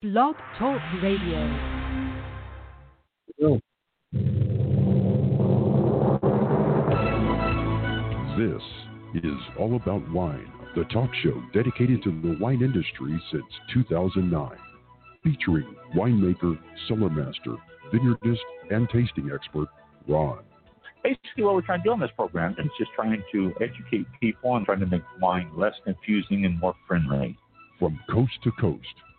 Blog Talk Radio. This is All About Wine, the talk show dedicated to the wine industry since 2009. Featuring winemaker, cellar master, vineyardist, and tasting expert, Ron. basically what we're trying to do on this program is just trying to educate people and trying to make wine less confusing and more friendly. From coast to coast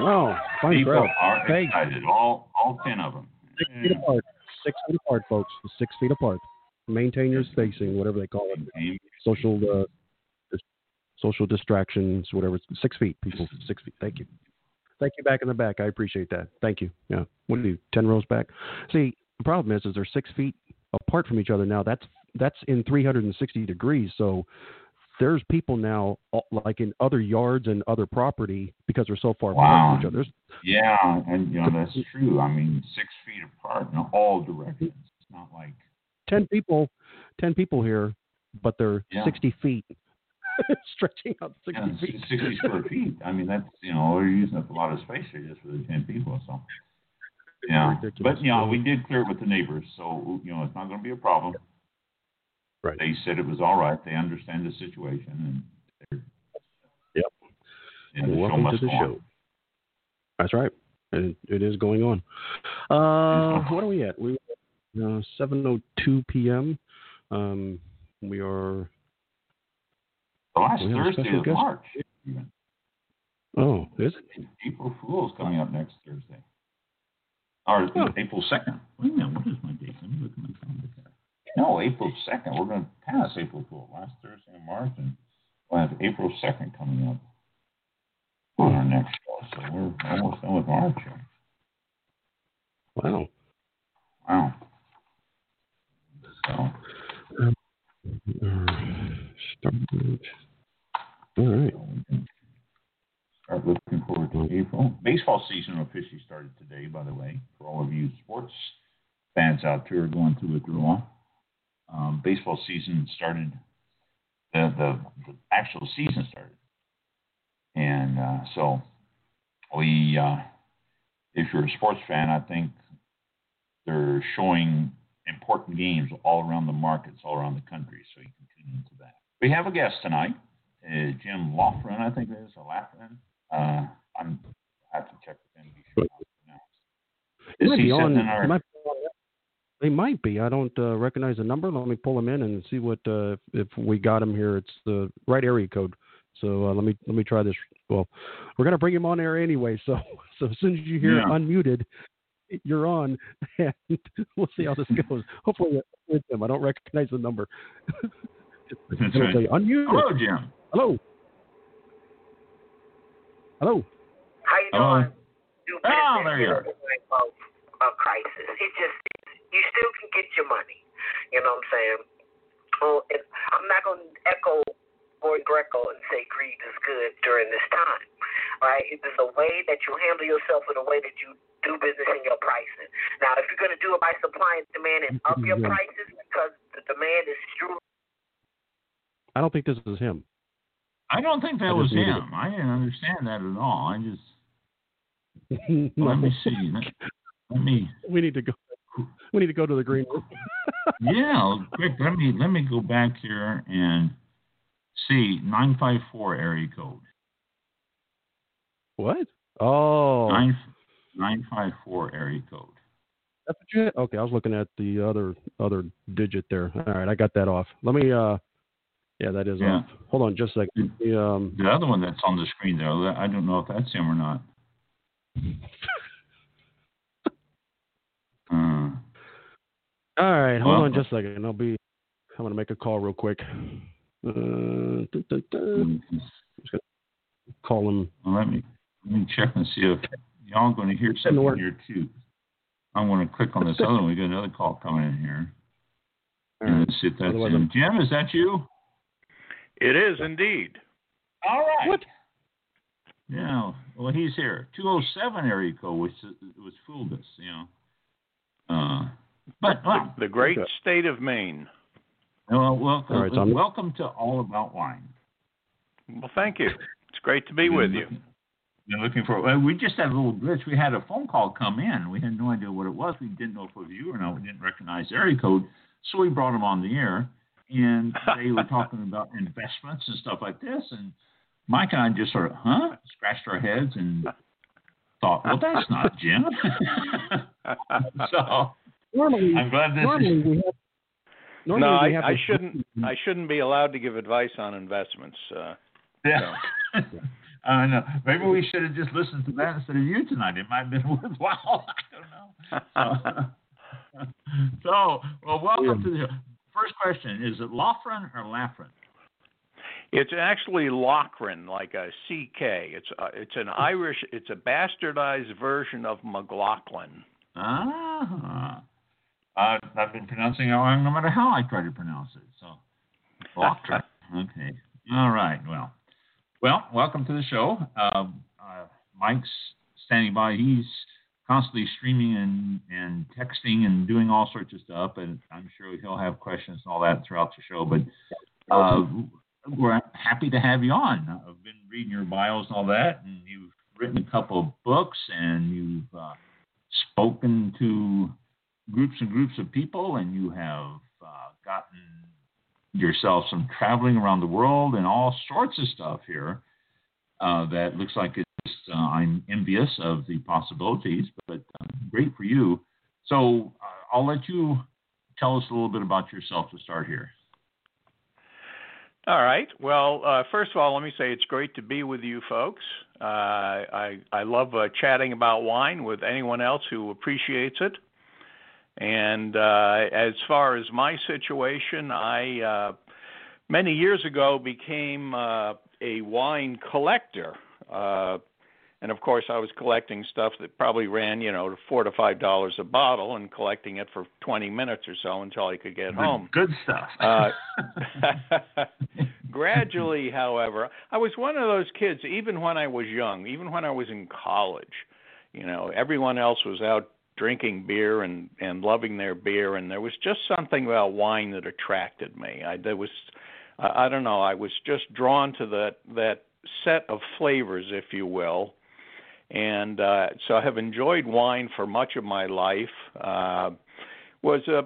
Wow, fine People crowd. are Hey. excited. All all ten of them. Six feet apart. Six feet apart, folks. Six feet apart. Maintain your spacing, whatever they call it. Social uh, social distractions, whatever. Six feet, people. Six feet. Thank you. Thank you back in the back. I appreciate that. Thank you. Yeah. What do you do? Ten rows back. See, the problem is, is they're six feet apart from each other now. That's that's in 360 degrees. So there's people now, uh, like in other yards and other property, because they're so far apart Wow. from each other. There's, Yeah, and you know that's true. I mean, six feet apart in all directions. It's not like 10 people 10 people here but they're Yeah. 60 feet stretching out 60 yeah, feet sixty square feet. I mean, that's you know we're using up a lot of space here just for the ten people. So yeah, but you know we did clear it with the neighbors, so you know it's not going to be a problem. Right. They said it was all right. They understand the situation, and Yep. And the show welcome to the go on. show that's right and it is going on uh what are we at we uh 702 p.m um we are The last Thursday of guest? March. Even. oh is it April Fool's coming up next Thursday. Or Oh. April 2nd. Wait a minute, what is my date? Let me look at my calendar. No, April 2nd. We're going to pass April Fool. Last Thursday in March, and we'll have April 2nd coming up on our next show. So we're almost done with March here. wow Wow. So, start, all right so start looking forward to April. Baseball season officially started today, by the way, for all of you sports fans out there going through withdrawal. Um, baseball season started, the, the, the actual season started. And uh, so we, uh, if you're a sports fan, I think they're showing important games all around the markets, all around the country, so you can tune into that. We have a guest tonight, uh, Jim Laughren, I think it is, or Laughren. Uh, I'm, I have to check with him be sure how it's pronounced. He Is he on, in our, he might be on- they might be. I don't uh, recognize the number. Let me pull them in and see what uh, if we got them here. It's the right area code. So uh, let me let me try this. Well, we're gonna bring him on air anyway. So so as soon as you hear Yeah. unmuted, you're on, and we'll see how this goes. Hopefully it's him. I don't recognize the number. That's right. say unmuted. Hello, Jim. Hello. Hello. How you Hello. doing? Do Oh, there you are. a time of a crisis. It just you still can get your money. You know what I'm saying? Oh, and I'm not going to echo Boy Greco and say greed is good during this time, right? It is a way that you handle yourself in a way that you do business in your pricing. Now, if you're going to do it by supply and demand and up your Yeah. prices because the demand is true I don't think this is him. I don't think that I was just needed him. I didn't understand that at all. I just let me see. Let, let me We need to go. We need to go to the green room. yeah, quick. Let me let me go back here and see nine five four area code What? Oh. Nine nine five four area code. that's what you had? Okay, I was looking at the other other digit there. All right, I got that off. Let me. uh Yeah, that is Yeah. off. Hold on, just a second. The, um, The other one that's on the screen there, I don't know if that's him or not. Uh, all right, hold Well- on just a second. I'll be. I'm gonna make a call real quick. Uh, dun, dun, dun. Call him. Well, let me let me check and see if y'all going to hear something work. here too. I'm going to click on this other one. We got another call coming in here. All And right. let's see if that's Otherwise, him. Jim, is that you? It is indeed. All right. What? Yeah. Well, he's here. 207 area code, which was fooled us, you know. Uh, but well, The great Okay. state of Maine. Uh, well, welcome, All right, so welcome to All About Wine. Well, thank you. It's great to be with you. Been looking for. Well, we just had a little glitch. We had a phone call come in. We had no idea what it was. We didn't know if it was you or not. We didn't recognize the area code, so we brought him on the air, and they were talking about investments and stuff like this. And Mike and I just sort of, huh, scratched our heads and thought, well, that's not Jim. so Normally, I'm glad this normally is. we have. Normally no, we I, have I shouldn't. I shouldn't be allowed to give advice on investments. Uh, Yeah. I know. Maybe we should have just listened to that instead of you tonight. It might have been worthwhile. I don't know. So, so well, welcome to the first question. Is it Loughran or Laffran? It's actually Lochran, like a CK. It's uh, it's an Irish. It's a bastardized version of McLaughlin. Ah. Uh, I've been pronouncing it wrong no matter how I try to pronounce it. So, Laughren. okay. All right. Well, well, welcome to the show. Um, uh, Mike's standing by. He's constantly streaming and, and texting and doing all sorts of stuff, and I'm sure he'll have questions and all that throughout the show. But uh, we're happy to have you on. I've been reading your bios and all that, and you've written a couple of books, and you've uh, spoken to groups and groups of people, and you have uh, gotten yourself some traveling around the world and all sorts of stuff here. Uh, that looks like it's. Uh, I'm envious of the possibilities, but uh, great for you. So uh, I'll let you tell us a little bit about yourself to start here. All right. Well, uh, first of all, let me say it's great to be with you folks. Uh, I I love uh, chatting about wine with anyone else who appreciates it. And uh, as far as my situation, I uh, many years ago became uh, a wine collector. Uh, and of course, I was collecting stuff that probably ran, you know, four to five dollars a bottle, and collecting it for 20 minutes or so until I could get home. Good stuff. Uh, gradually, however, I was one of those kids, even when I was young, even when I was in college, you know, everyone else was out drinking beer and and loving their beer and there was just something about wine that attracted me. I there was I, I don't know, I was just drawn to that that set of flavors if you will. And uh so I have enjoyed wine for much of my life. Uh was a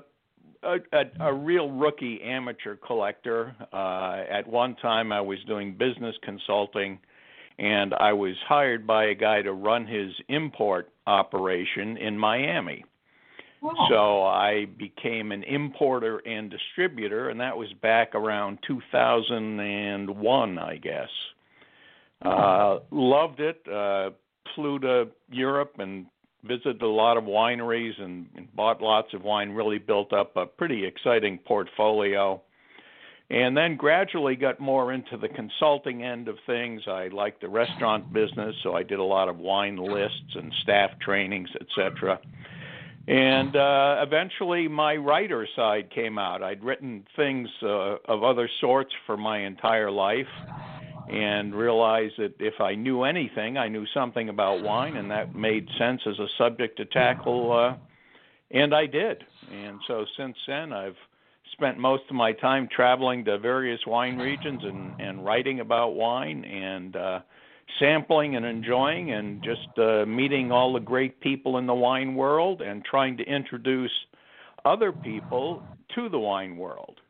a, a, a real rookie amateur collector. Uh, at one time, I was doing business consulting, and I was hired by a guy to run his import operation in Miami. So I became an importer and distributor, and that was back around 2001, I guess. Uh, loved it. Uh, flew to Europe and visited a lot of wineries and, and bought lots of wine. Really built up a pretty exciting portfolio. And then gradually got more into the consulting end of things. I liked the restaurant business, so I did a lot of wine lists and staff trainings, etc. And uh, eventually, my writer side came out. I'd written things uh, of other sorts for my entire life, and realized that if I knew anything, I knew something about wine, and that made sense as a subject to tackle. Uh, and I did. And so since then, I've spent most of my time traveling to various wine regions and, and writing about wine and uh, sampling and enjoying and just uh, meeting all the great people in the wine world and trying to introduce other people to the wine world.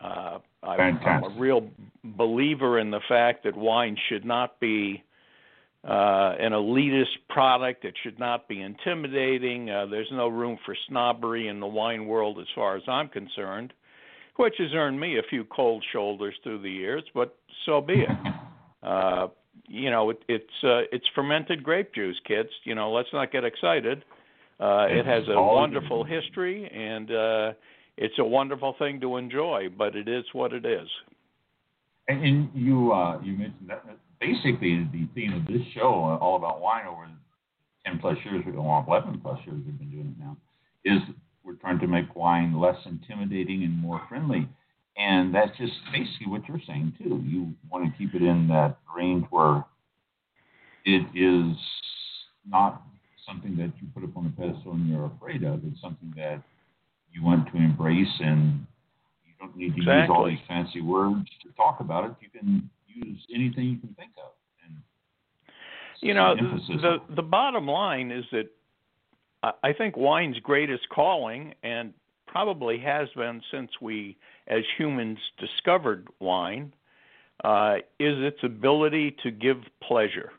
Uh, I'm, I'm a real believer in the fact that wine should not be uh, an elitist product. that should not be intimidating. Uh, there's no room for snobbery in the wine world, as far as I'm concerned, which has earned me a few cold shoulders through the years. But so be it. Uh, you know, it, it's uh, it's fermented grape juice, kids. You know, let's not get excited. Uh, it has a wonderful history, and uh, it's a wonderful thing to enjoy. But it is what it is. And, and you uh, you mentioned that basically the theme of this show, all about wine, over ten plus years, well, eleven plus years we've been doing it now, is we're trying to make wine less intimidating and more friendly. And that's just basically what you're saying too. You want to keep it in that range where it is not something that you put up on a pedestal and you're afraid of. It's something that you want to embrace, and you don't need to exactly. use all these fancy words to talk about it. You can use anything you can think of. And you know, the, the the bottom line is that I think wine's greatest calling, and probably has been since we, as humans, discovered wine, uh, is its ability to give pleasure.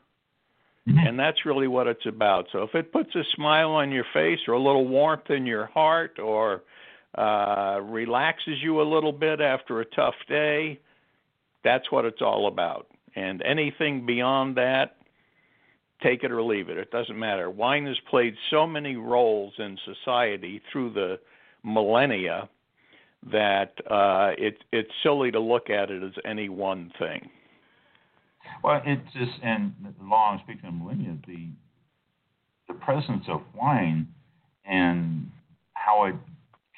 Mm-hmm. And that's really what it's about. So if it puts a smile on your face or a little warmth in your heart or uh, relaxes you a little bit after a tough day, that's what it's all about. And anything beyond that, take it or leave it. It doesn't matter. Wine has played so many roles in society through the millennia that uh, it, it's silly to look at it as any one thing. Well, it's just, and long speaking of millennia, the the presence of wine and how it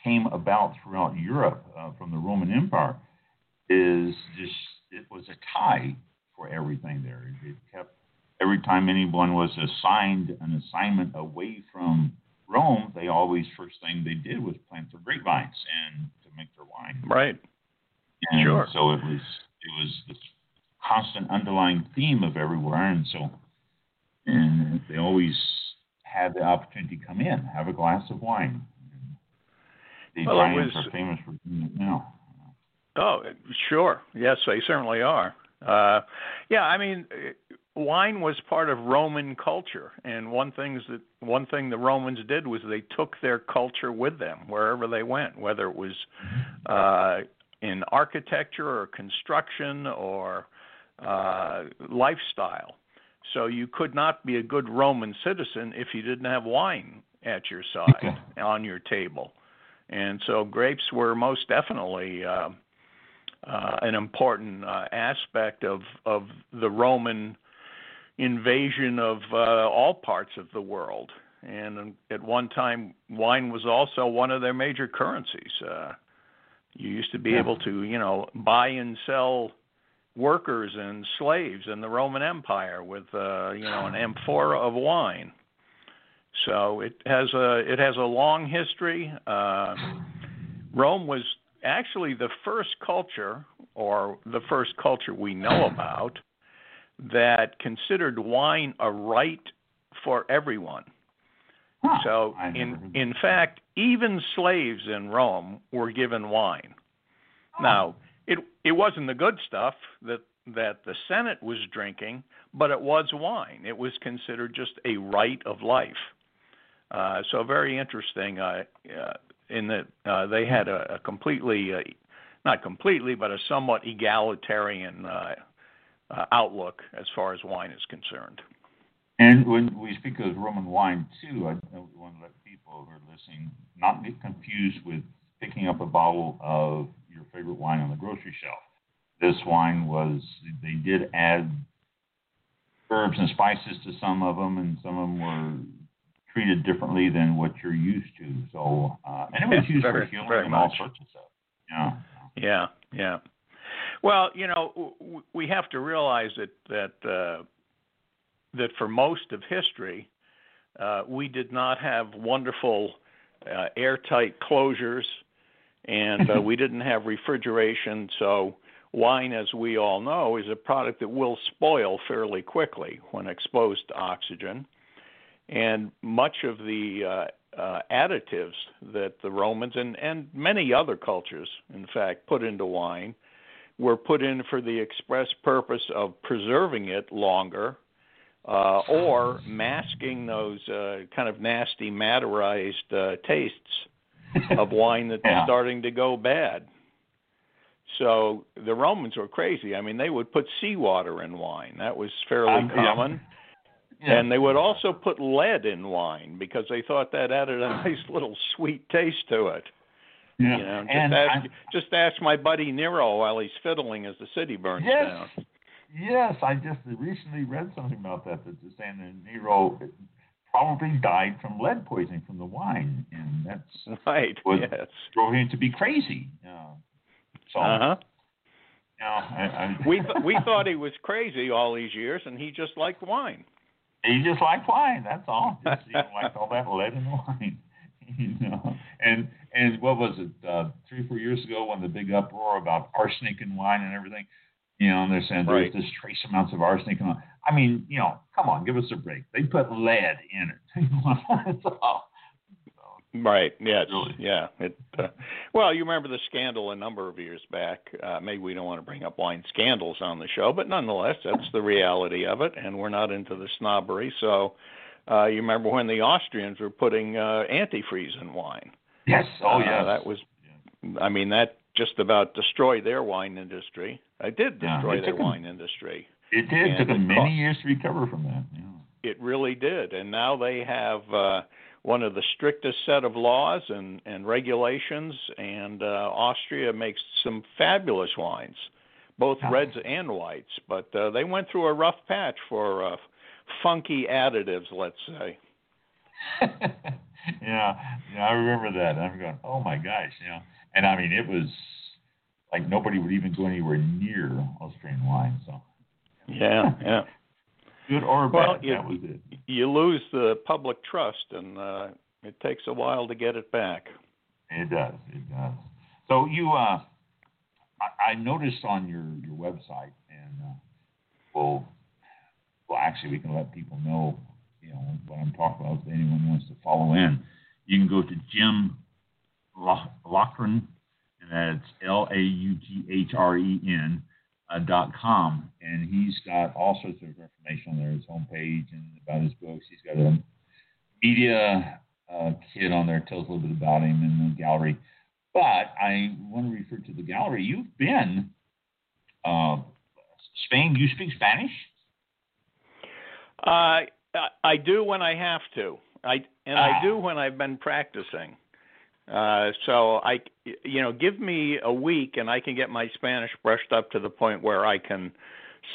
came about throughout Europe uh, from the Roman Empire is just it was a tie for everything there. It, kept every time anyone was assigned an assignment away from Rome, they always first thing they did was plant their grapevines and to make their wine. Right. And sure. So it was it was this constant underlying theme of everywhere, and so and they always had the opportunity to come in, have a glass of wine. The well, Italians was, are famous for doing it now. Oh, sure. Yes, they certainly are. Uh, yeah, I mean, wine was part of Roman culture, and one things that one thing the Romans did was they took their culture with them wherever they went, whether it was uh, in architecture or construction or uh, lifestyle. So you could not be a good Roman citizen if you didn't have wine at your side on your table. And so grapes were most definitely uh, uh, an important uh, aspect of of the Roman invasion of uh, all parts of the world. And at one time, wine was also one of their major currencies. Uh, you used to be yeah. able to, you know, buy and sell workers and slaves in the Roman Empire with uh, you know an amphora of wine. So it has a it has a long history. Uh, Rome was actually the first culture, or the first culture we know about, that considered wine a right for everyone. Huh, so in in fact, even slaves in Rome were given wine. Oh. Now it it wasn't the good stuff that that the Senate was drinking, but it was wine. It was considered just a right of life. Uh, so very interesting. Uh, uh, in that uh, they had a, a completely, uh, not completely, but a somewhat egalitarian uh, uh, outlook as far as wine is concerned. And when we speak of Roman wine too, I, want to let people who are listening not get confused with picking up a bottle of your favorite wine on the grocery shelf. This wine was, they did add herbs and spices to some of them, and some of them were treated differently than what you're used to. So, uh, and it was used very, for healing and all sorts of stuff. Yeah. Yeah, yeah. Well, you know, we have to realize that that uh, that for most of history, uh, we did not have wonderful uh, airtight closures and uh, we didn't have refrigeration, so wine, as we all know, is a product that will spoil fairly quickly when exposed to oxygen. And much of the uh, uh, additives that the Romans and, and many other cultures, in fact, put into wine were put in for the express purpose of preserving it longer uh, or masking those uh, kind of nasty maderized uh, tastes of wine that's yeah. starting to go bad. So the Romans were crazy. I mean, they would put seawater in wine. That was fairly um, common. Yeah. And they would also put lead in wine because they thought that added a nice little sweet taste to it. Yeah. You know, just and ask I, just ask my buddy Nero while he's fiddling as the city burns yes, down. Yes, I just recently read something about that. That's saying that Nero probably died from lead poisoning from the wine, and that's right. what yes. drove him to be crazy. Uh, so, uh huh. You know, I, I, we th- we thought he was crazy all these years, and he just liked wine. He just liked wine. That's all. Just he liked all that lead in the wine. You know, and and what was it? Uh, three four years ago, when the big uproar about arsenic in wine and everything. You know, and they're saying right. there's this trace amounts of arsenic. In I mean, you know, come on, give us a break. They put lead in it. That's all. Right. Yes. Really? Yeah. It. Uh, well, you remember the scandal a number of years back. Uh, maybe we don't want to bring up wine scandals on the show, but nonetheless, that's the reality of it, and we're not into the snobbery. So, uh, you remember when the Austrians were putting uh, antifreeze in wine? Yes. Oh, Uh, yes. that was. I mean, that just about destroyed their wine industry. It did Yeah, destroy it their took 'em- wine industry. It did. and took them many cost- years to recover from that. Yeah. It really did, and now they have uh, one of the strictest set of laws and, and regulations. And uh, Austria makes some fabulous wines, both Oh. reds and whites. But uh, they went through a rough patch for uh, funky additives, let's say. yeah, yeah, I remember that. I'm going, oh my gosh, you know. And I mean, it was like nobody would even go anywhere near Austrian wine. So Yeah, yeah. Good or bad, Well, you- that was it. You lose the public trust, and uh, it takes a while to get it back. It does. It does. So you, uh, I, I noticed on your your website, and uh, well, well, actually, we can let people know, you know, what I'm talking about. If anyone wants to follow in, you can go to Jim Lo- Laughren, and that's L A U G H R E N dot com, and he's got all sorts of information on there. His homepage and about his books. He's got a media uh, kid on there tells a little bit about him in the gallery. But I want to refer to the gallery. You've been uh, Spain. You speak Spanish? Uh, I- I do when I have to. I and Ah. I do when I've been practicing. Uh, so I, you know, give me a week and I can get my Spanish brushed up to the point where I can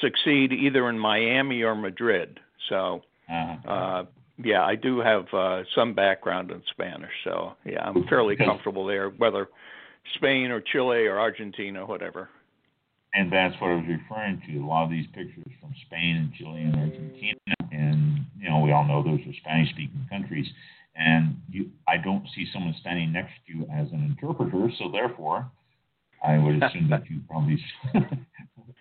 succeed either in Miami or Madrid. So, Uh, uh, yeah, I do have uh, some background in Spanish. So, yeah, I'm fairly comfortable there, whether Spain or Chile or Argentina, whatever. and that's what I was referring to. A lot of these pictures from Spain and Chile and Argentina, and you know, we all know those are Spanish-speaking countries. And you, I don't see someone standing next to you as an interpreter, so therefore, I would assume that you probably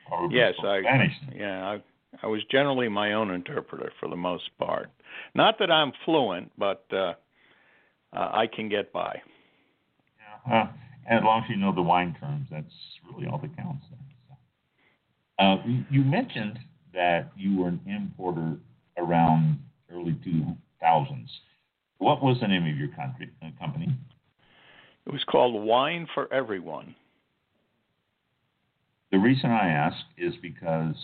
probably Yes, I- Spanish. Yeah, I, I was generally my own interpreter for the most part. Not that I'm fluent, but uh, uh, I can get by. Yeah. Uh, and as long as you know the wine terms, that's really all that counts. Uh, you, you mentioned that you were an importer around early 2000s. What was the name of your country, uh, company? It was called Wine for Everyone. The reason I ask is because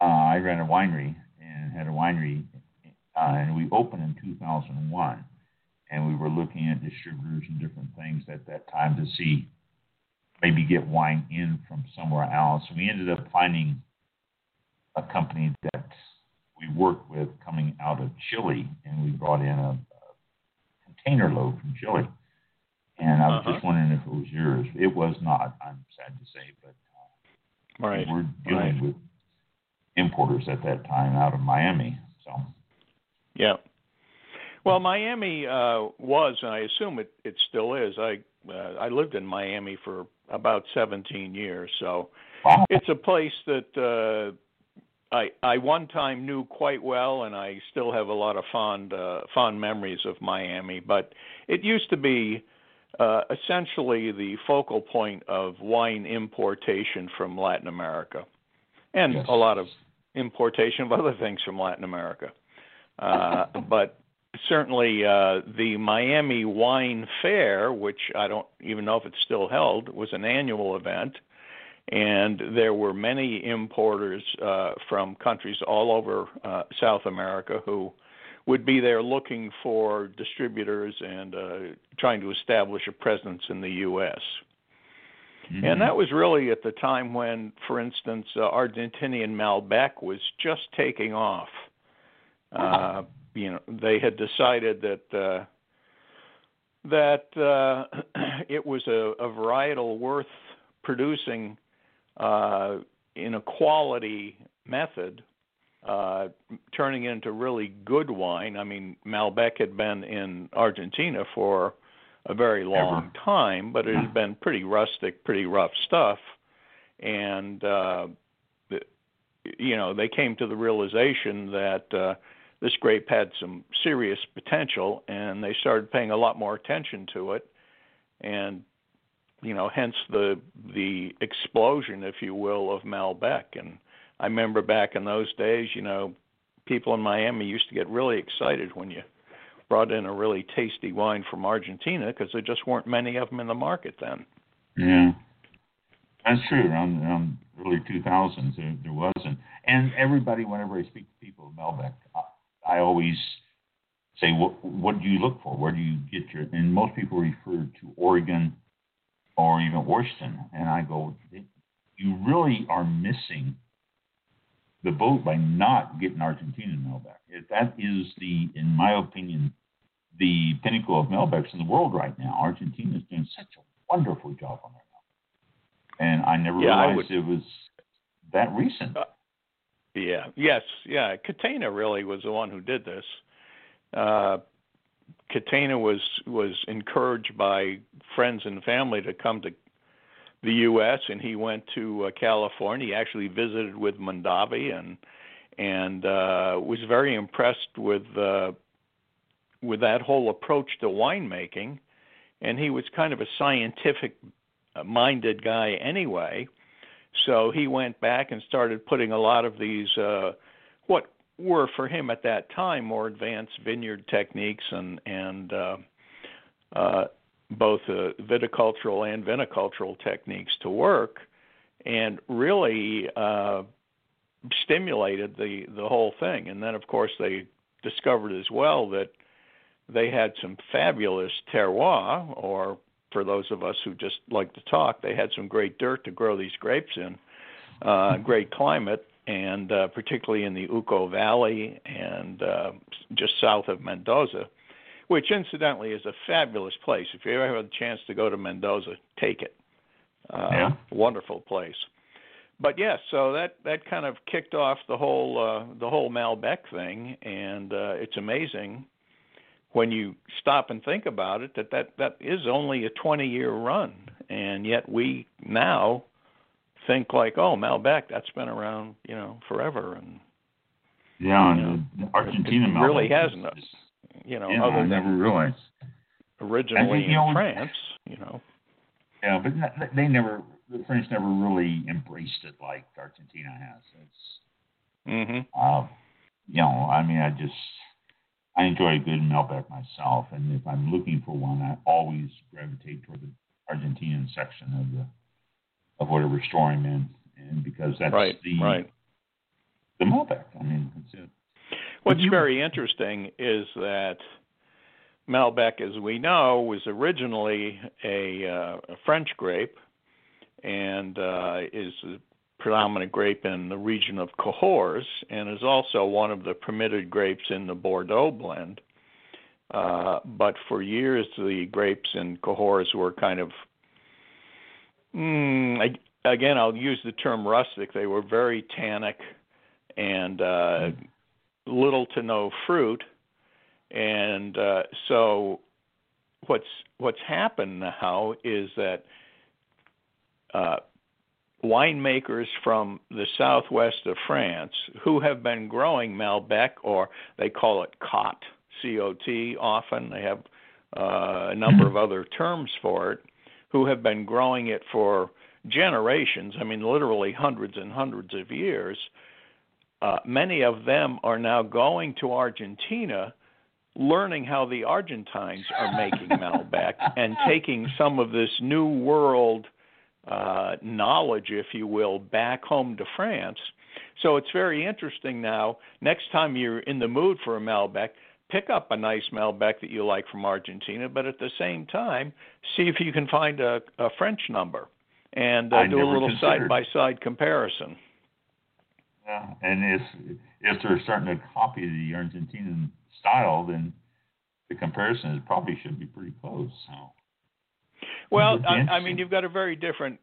uh, I ran a winery and had a winery, uh, and we opened in 2001, and we were looking at distributors and different things at that time to see maybe get wine in from somewhere else. We ended up finding a company that we worked with coming out of Chile, and we brought in a, a container load from Chile. And I was Uh-huh. just wondering if it was yours. It was not. I'm sad to say, but uh, Right. we're dealing right. with importers at that time out of Miami. So Yeah. Well, Miami uh, was, and I assume it, it still is. I uh, I lived in Miami for about 17 years, so wow. it's a place that uh, I I one time knew quite well, and I still have a lot of fond uh, fond memories of Miami. But it used to be uh, essentially the focal point of wine importation from Latin America, and Yes. a lot of importation of other things from Latin America. Uh, but certainly uh, the Miami Wine Fair, which I don't even know if it's still held, was an annual event, and there were many importers uh, from countries all over uh, South America who would be there looking for distributors and uh, trying to establish a presence in the U.S. Mm-hmm. And that was really at the time when, for instance, uh, Argentinian Malbec was just taking off. Uh, you know, they had decided that uh, that uh, it was a, a varietal worth producing uh, in a quality method, uh, turning into really good wine. I mean, Malbec had been in Argentina for a very long Ever. time, but it had been pretty rustic, pretty rough stuff, and uh, the, you know they came to the realization that uh, this grape had some serious potential, and they started paying a lot more attention to it, and you know, hence the the explosion, if you will, of Malbec. And I remember back in those days, you know, people in Miami used to get really excited when you brought in a really tasty wine from Argentina because there just weren't many of them in the market then. Yeah, that's true. Around, around early 2000s, there, there wasn't. And everybody, whenever I speak to people of Malbec, I, I always say, what, what do you look for? Where do you get your? And most people refer to Oregon or even Washington, and I go, you really are missing the boat by not getting Argentina Malbec. That is the, in my opinion, the pinnacle of Malbecs in the world right now. Argentina is doing such a wonderful job on their Malbec, and I never yeah, realized I it was that recent. Uh, yeah. Yes. Yeah. Catena really was the one who did this. Uh, Catena was was encouraged by friends and family to come to the U.S. and he went to uh, California. He actually visited with Mondavi and and uh, was very impressed with uh, with that whole approach to winemaking. And he was kind of a scientific uh, minded guy anyway. So he went back and started putting a lot of these uh, what were for him at that time more advanced vineyard techniques and and uh, uh, both uh, viticultural and vinicultural techniques to work, and really uh, stimulated the the whole thing. And then, of course, they discovered as well that they had some fabulous terroir, or for those of us who just like to talk, they had some great dirt to grow these grapes in, uh, great climate, and uh, particularly in the Uco Valley and uh, just south of Mendoza, which incidentally is a fabulous place. If you ever have a chance to go to Mendoza, take it. Uh, yeah. Wonderful place. But yes, so that that kind of kicked off the whole uh, the whole Malbec thing, and uh, it's amazing when you stop and think about it that that that is only a 20 year run, and yet we now think like, oh, Malbec, that's been around, you know, forever, and yeah, you know, Argentina it, really hasn't. You know, yeah, other I never realized. Originally think, in know, France, you know. Yeah, but they never. The French never really embraced it like Argentina has. It's. Mm-hmm. Uh, you know, I mean, I just I enjoy a good Malbec myself, and if I'm looking for one, I always gravitate toward the Argentinian section of the of whatever store I'm in, and because that's right, the right. the Malbec. I mean. What's you, very interesting is that Malbec, as we know, was originally a, uh, a French grape, and uh, is a predominant grape in the region of Cahors, and is also one of the permitted grapes in the Bordeaux blend. Uh, but for years, the grapes in Cahors were kind of Mm, again, I'll use the term rustic. They were very tannic and uh, little to no fruit, and uh, so what's what's happened now is that uh, winemakers from the southwest of France who have been growing Malbec, or they call it Cot, C-O-T. Often they have uh, a number of other terms for it who have been growing it for generations, I mean, literally hundreds and hundreds of years, uh, many of them are now going to Argentina, learning how the Argentines are making Malbec, and taking some of this new world uh, knowledge, if you will, back home to France. So it's very interesting now. Next time you're in the mood for a Malbec, pick up a nice Malbec that you like from Argentina, but at the same time, see if you can find a, a French number and uh, do a little side by side comparison. Yeah, and if if they're starting to copy the Argentinian style, then the comparison probably should be pretty close. So. Well, I, I mean, you've got a very different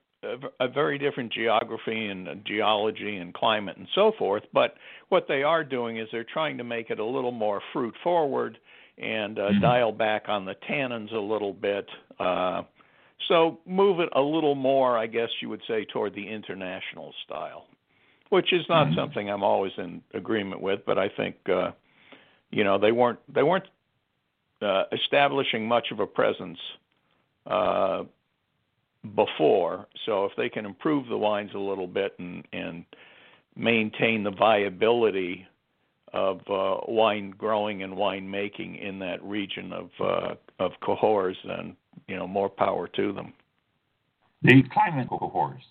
a, very different geography and geology and climate and so forth. But what they are doing is they're trying to make it a little more fruit forward and uh, mm-hmm. dial back on the tannins a little bit. Uh, so move it a little more, I guess you would say, toward the international style, which is not mm-hmm. something I'm always in agreement with. But I think uh, you know they weren't they weren't uh, establishing much of a presence uh, before. So if they can improve the wines a little bit and and maintain the viability of uh, wine growing and wine making in that region of uh, of Cahors, then you know more power to them. The climate Cahors,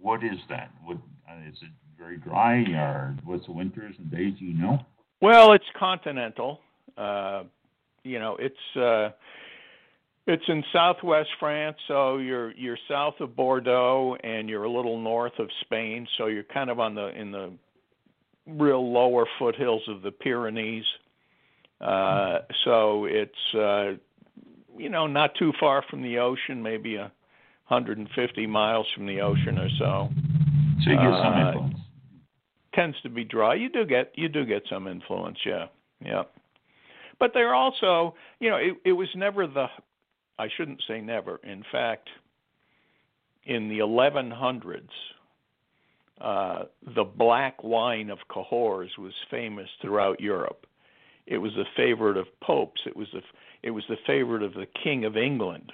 what is that? What uh, it? Very dry, or what's the winters and days? You know. Well, it's continental. Uh, you know, it's uh, it's in southwest France, so you're you're south of Bordeaux and you're a little north of Spain, so you're kind of on the in the real lower foothills of the Pyrenees. Uh, so it's uh, you know not too far from the ocean, maybe a 150 miles from the ocean or so. So you get some uh, influence. Tends to be dry. You do get you do get some influence, yeah, yeah. But they're also, you know, it, it was never the I shouldn't say never. In fact, in the 1100s, uh, the black wine of Cahors was famous throughout Europe. It was a favorite of popes. It was a, it was the favorite of the King of England,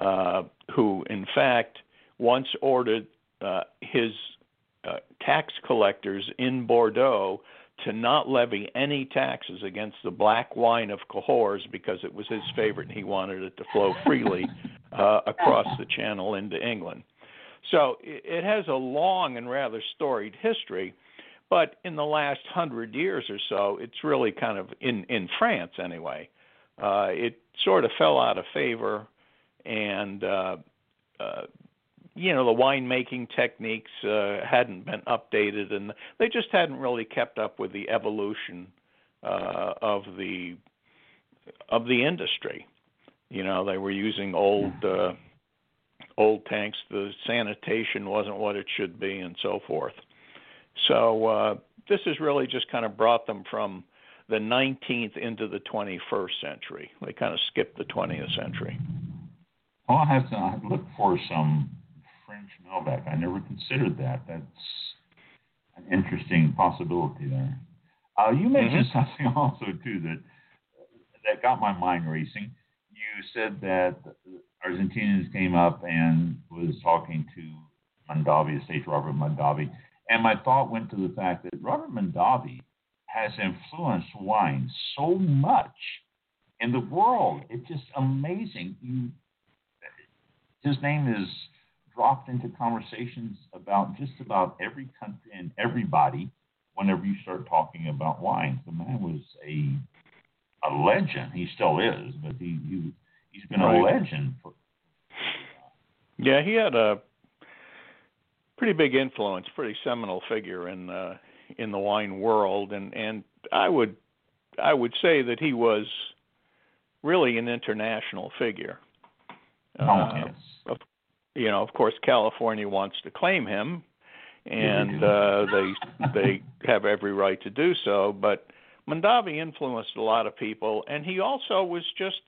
uh, who, in fact, once ordered uh, his uh, tax collectors in Bordeaux to not levy any taxes against the black wine of Cahors because it was his favorite and he wanted it to flow freely uh, across the channel into England. So it has a long and rather storied history, but in the last hundred years or so, it's really kind of in in France anyway. Uh, it sort of fell out of favor, and uh, uh, you know the winemaking techniques uh, hadn't been updated, and they just hadn't really kept up with the evolution uh, of the of the industry. You know, they were using old uh, old tanks. The sanitation wasn't what it should be, and so forth. So uh, this has really just kind of brought them from the 19th into the 21st century. They kind of skipped the 20th century. Well, I have to look for some Malbec. I never considered that. That's an interesting possibility there. Uh, you mentioned mm-hmm. something also too that that got my mind racing. You said that Argentinians came up and was talking to Mondavi, State Robert Mondavi, and my thought went to the fact that Robert Mondavi has influenced wine so much in the world. It's just amazing. You, his name is dropped into conversations about just about every country and everybody whenever you start talking about wine. The man was a a legend. He still is, but he, he he's been right. a legend for. Yeah, he had a pretty big influence, pretty seminal figure in uh, in the wine world, and and I would I would say that he was really an international figure. Oh, uh, yes you know, of course, California wants to claim him, and uh, they they have every right to do so. But Mondavi influenced a lot of people, and he also was just,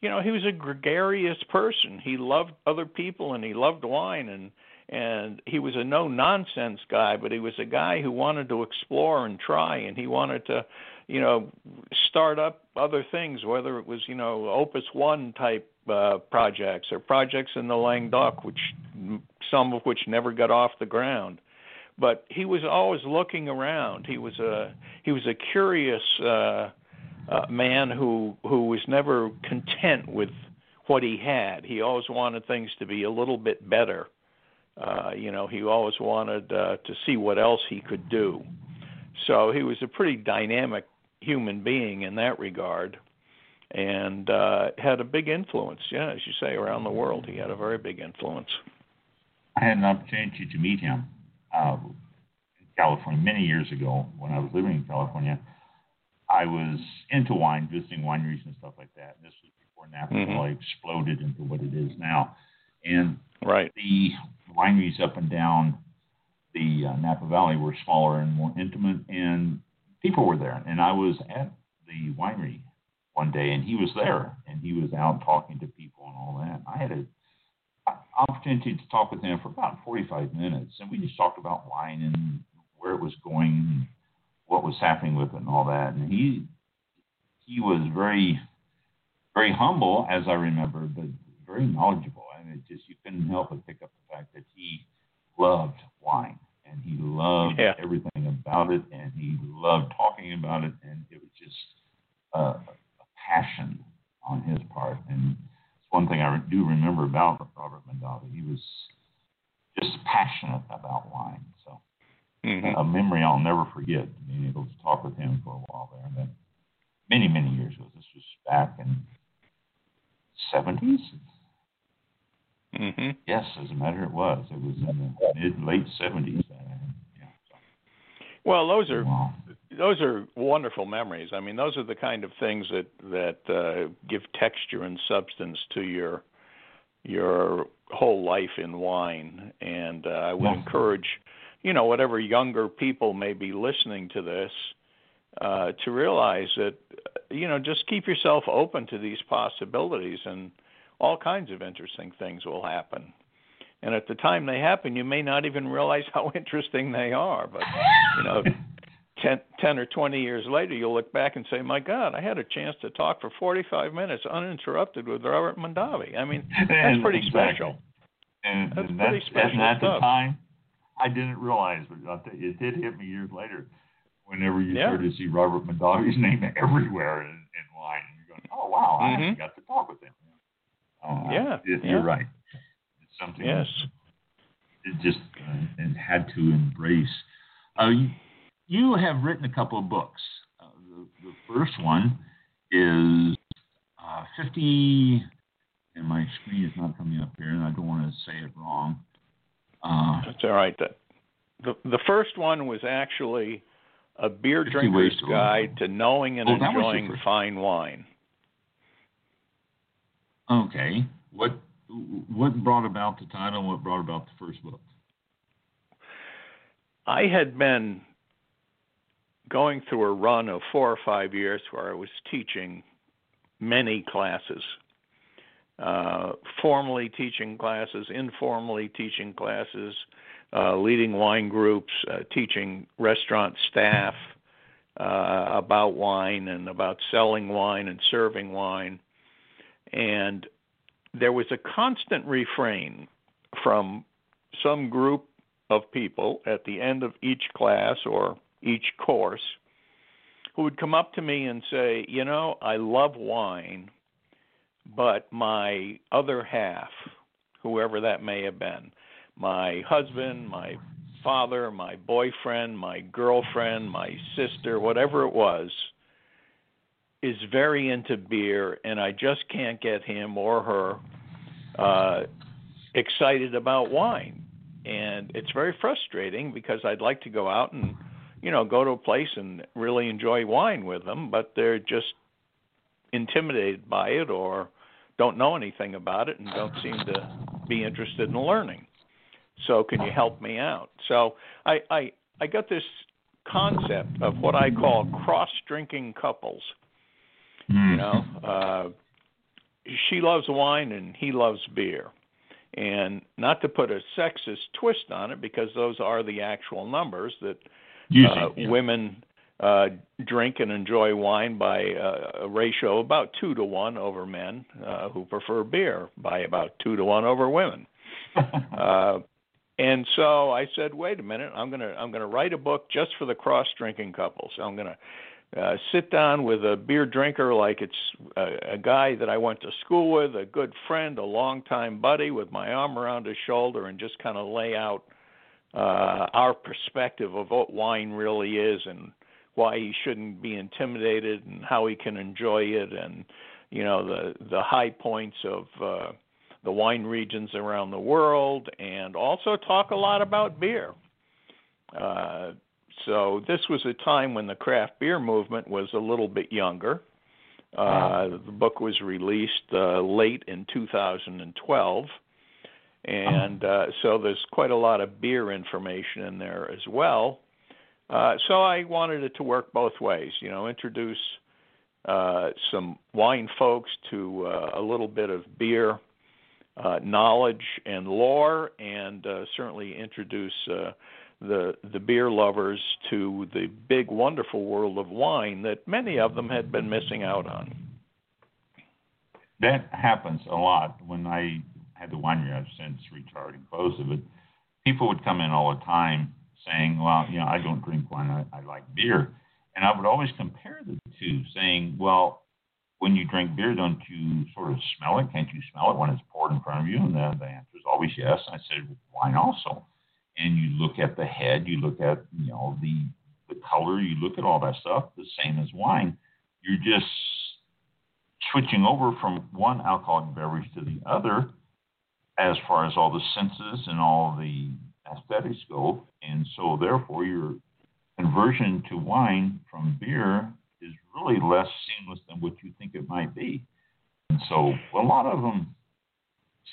you know, he was a gregarious person. He loved other people, and he loved wine, and and he was a no nonsense guy, but he was a guy who wanted to explore and try, and he wanted to, you know, start up other things, whether it was you know Opus One type uh, projects or projects in the Languedoc, which some of which never got off the ground. But he was always looking around. He was a he was a curious uh, uh, man who who was never content with what he had. He always wanted things to be a little bit better. Uh, you know, he always wanted uh, to see what else he could do. So he was a pretty dynamic human being in that regard, and uh, had a big influence. Yeah, as you say, around the world, he had a very big influence. I had an opportunity to meet him uh, in California many years ago when I was living in California. I was into wine, visiting wineries and stuff like that. This was before Napa mm-hmm. Valley exploded into what it is now. And right. the wineries up and down the uh, Napa Valley were smaller and more intimate, and people were there. And I was at the winery one day, and he was there, and he was out talking to people and all that. I had an opportunity to talk with him for about 45 minutes, and we just talked about wine and where it was going, what was happening with it, and all that. And he he was very very humble, as I remember, but very knowledgeable. I mean, just you couldn't help but pick up the fact that he loved wine and he loved yeah. everything about it, and he loved talking about it, and it was just uh, a passion on his part. And it's one thing I do remember about Robert Mondavi. He was just passionate about wine. So mm-hmm. a memory I'll never forget, being able to talk with him for a while there. And then many, many years ago. This was back in 70s. Mm-hmm. Yes, as a matter it was. It was in the mid late 70s. Well, those are wow. those are wonderful memories. I mean, those are the kind of things that that uh, give texture and substance to your your whole life in wine. And uh, I would yeah. encourage, you know, whatever younger people may be listening to this, uh, to realize that, you know, just keep yourself open to these possibilities, and all kinds of interesting things will happen. And at the time they happen, you may not even realize how interesting they are. But you know, 10, 10 or 20 years later, you'll look back and say, "My God, I had a chance to talk for 45 minutes uninterrupted with Robert Mondavi." I mean, that's pretty special. And, that's and pretty that's, special and at stuff. the time, I didn't realize, but it did hit me years later. Whenever you yeah. started to see Robert Mondavi's name everywhere in, in line, and you're going, "Oh wow, I mm-hmm. actually got to talk with him." Oh, yeah, it, yeah. you're right It's something yes. it just uh, and had to embrace. Uh, you, you, have written a couple of books. Uh, the, the, first one is uh, 50, and my screen is not coming up here, and I don't want to say it wrong. Uh, That's all right. The, the, the first one was actually a beer drinker's guide to knowing and oh, enjoying fine wine. Okay. What what brought about the title what brought about the first book? I had been going through a run of four or five years where I was teaching many classes, uh, formally teaching classes, informally teaching classes, uh, leading wine groups, uh, teaching restaurant staff uh, about wine and about selling wine and serving wine. And there was a constant refrain from some group of people at the end of each class or each course who would come up to me and say, You know, I love wine, but my other half, whoever that may have been, my husband, my father, my boyfriend, my girlfriend, my sister, whatever it was, is very into beer, and I just can't get him or her uh, excited about wine. And it's very frustrating because I'd like to go out and, you know, go to a place and really enjoy wine with them, but they're just intimidated by it or don't know anything about it and don't seem to be interested in learning. So can you help me out? So I I, I got this concept of what I call cross drinking couples Mm. You know, uh, she loves wine and he loves beer. And not to put a sexist twist on it, because those are the actual numbers that uh, yeah. women uh, drink and enjoy wine by uh, a ratio about two to one over men uh, who prefer beer by about two to one over women. uh, and so I said, wait a minute, I'm gonna I'm gonna write a book just for the cross drinking couples. I'm gonna uh, sit down with a beer drinker like it's a, a guy that I went to school with, a good friend, a longtime buddy, with my arm around his shoulder, and just kind of lay out uh, our perspective of what wine really is and why he shouldn't be intimidated and how he can enjoy it and you know the the high points of uh the wine regions around the world and also talk a lot about beer. Uh, so this was a time when the craft beer movement was a little bit younger. Uh, the book was released uh, late in 2012, and uh, so there's quite a lot of beer information in there as well. Uh, so I wanted it to work both ways, you know, introduce uh, some wine folks to uh, a little bit of beer uh, knowledge and lore, and uh, certainly introduce uh, the the beer lovers to the big, wonderful world of wine that many of them had been missing out on. That happens a lot. When I had the winery, I've since retired and closed it, but people would come in all the time saying, "Well, you know, I don't drink wine. I, I like beer," and I would always compare the two, saying, "Well, when you drink beer, don't you sort of smell it? Can't you smell it when it's poured in front of you?" And the, the answer is always yes. I said, "Wine also." And you look at the head, you look at you know the the color, you look at all that stuff. The same as wine. You're just switching over from one alcoholic beverage to the other as far as all the senses and all the aesthetics go. And so, therefore, your conversion to wine from beer is really less seamless than what you think it might be. And so, a lot of them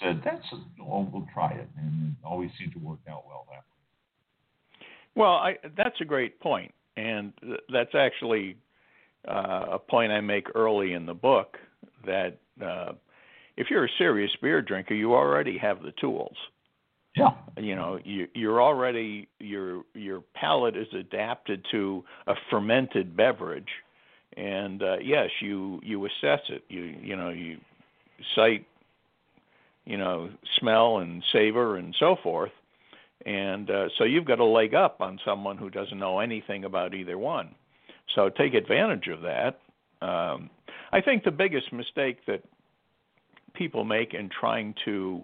said, "That's a, well, we'll try it," and it always seemed to work out well that way. Well, I, that's a great point, and that's actually uh, a point I make early in the book that uh, if you're a serious beer drinker, you already have the tools. Yeah. You know, you, you're already your your palate is adapted to a fermented beverage, and uh, yes, you you assess it. You you know you sight, you know, smell and savor and so forth, and uh, so you've got a leg up on someone who doesn't know anything about either one. So take advantage of that. Um, I think the biggest mistake that people make in trying to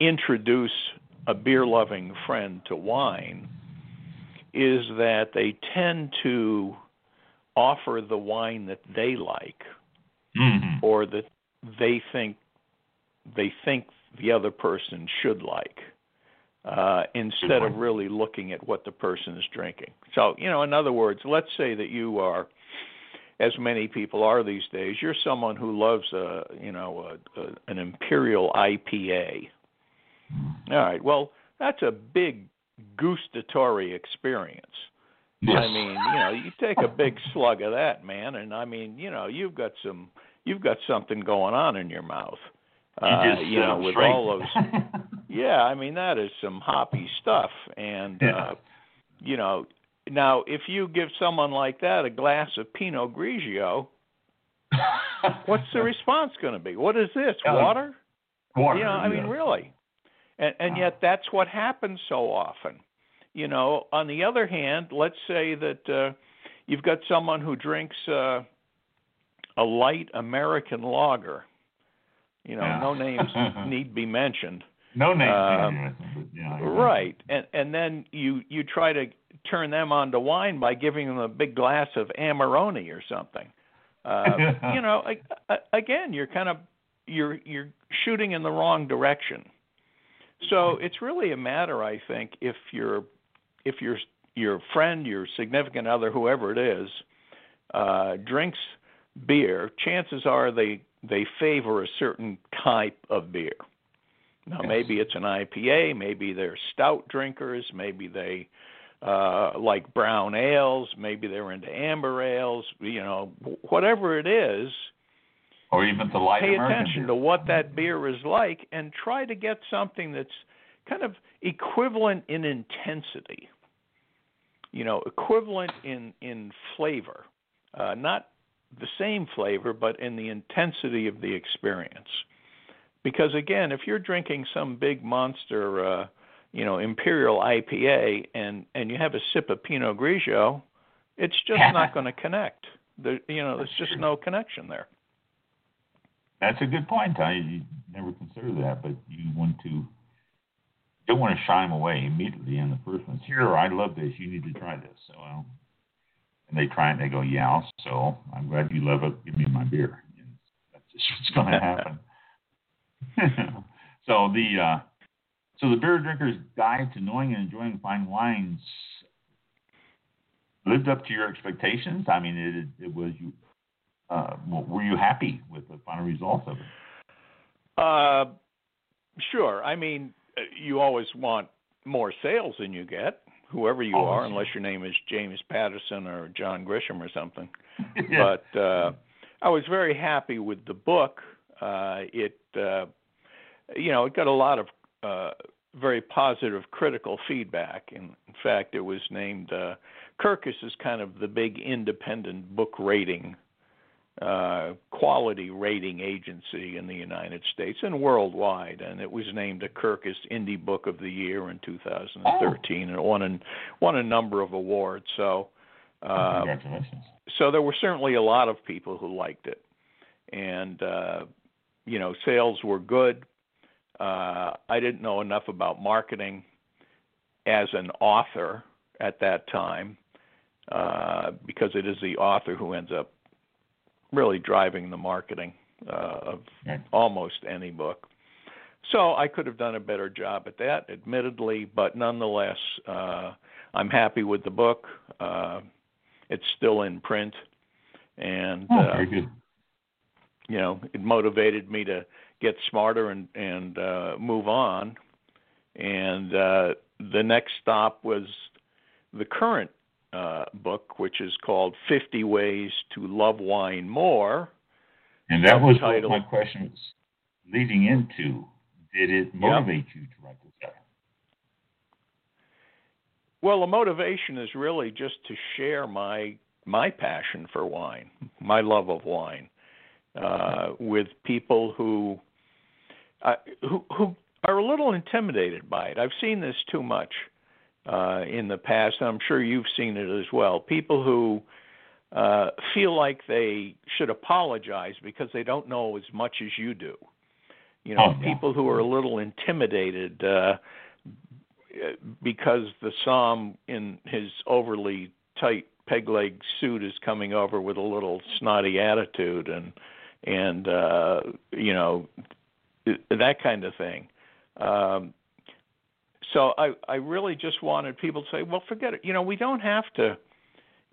introduce a beer loving friend to wine is that they tend to offer the wine that they like mm-hmm. or that they think they think the other person should like uh, instead of really looking at what the person is drinking. So, you know, in other words, let's say that you are as many people are these days, you're someone who loves a you know a, a, an imperial IPA. All right, well that's a big gustatory experience. Yes. I mean, you know, you take a big slug of that, man, and I mean, you know, you've got some you've got something going on in your mouth. Uh, you, you know, with straight. all those Yeah, I mean that is some hoppy stuff and Yeah. uh you know, now, if you give someone like that a glass of Pinot Grigio, what's the response going to be? What is this? Uh, Water? Water, You know, I mean, really. And, and yet, that's what happens so often. You know, on the other hand, let's say that uh, you've got someone who drinks uh, a light American lager. You know, Yeah. no names need be mentioned. No names. Um, yeah, Right, and and then you you try to turn them on to wine by giving them a big glass of Amarone or something. Uh, you know, again, you're kind of you're you're shooting in the wrong direction. So it's really a matter, I think, if your if your your friend, your significant other, whoever it is, uh, drinks beer, chances are they they favor a certain type of beer. Now, Yes. maybe it's an IPA, maybe they're stout drinkers, maybe they uh, like brown ales, maybe they're into amber ales. You know, whatever it is, or even the light pay American attention beer. to what that beer is like and try to get something that's kind of equivalent in intensity. You know, equivalent in in flavor, uh, not the same flavor, but in the intensity of the experience. Because again, if you're drinking some big monster, uh, you know, imperial IPA, and and you have a sip of Pinot Grigio, it's just not going to connect. There, you know, there's just no connection there. That's a good point. I never considered that, but you want to don't want to shy them away immediately in the first one. Here, I love this. You need to try this. So, well, And they try and they go, yeah, so I'm glad you love it. Give me my beer. And that's just what's going to happen. so the uh, so the beer drinker's guide to knowing and enjoying fine wines lived up to your expectations. I mean, it, it was you. Uh, were you happy with the final results of it? Uh, sure. I mean, you always want more sales than you get, whoever you Always. are, unless your name is James Patterson or John Grisham or something. yeah. But uh, I was very happy with the book. Uh, it, uh, you know, it got a lot of uh, very positive critical feedback. In, in fact, it was named uh, Kirkus is kind of the big independent book rating uh, quality rating agency in the United States and worldwide, and it was named a Kirkus Indie Book of the Year in 2013, and it won a, won a number of awards. So, uh, Congratulations. so there were certainly a lot of people who liked it, and uh, you know, sales were good. Uh, I didn't know enough about marketing as an author at that time uh, because it is the author who ends up really driving the marketing uh, of Right. almost any book. So I could have done a better job at that, admittedly, but nonetheless, uh, I'm happy with the book. Uh, it's still in print, and Oh, uh, good. you know, it motivated me to get smarter and and uh, move on. And uh, the next stop was the current uh, book, which is called 50 Ways to Love Wine More. And that was what my question was leading into. Did it motivate you to write this up? Well, the motivation is really just to share my my passion for wine, my love of wine, uh, with people who uh, who who are a little intimidated by it. I've seen this too much uh, in the past. I'm sure you've seen it as well. People who uh, feel like they should apologize because they don't know as much as you do. You know, Oh, people who are a little intimidated uh, because the som in his overly tight peg leg suit is coming over with a little snotty attitude and and uh you know that kind of thing um so i i really just wanted people to say well forget it. You know we don't have to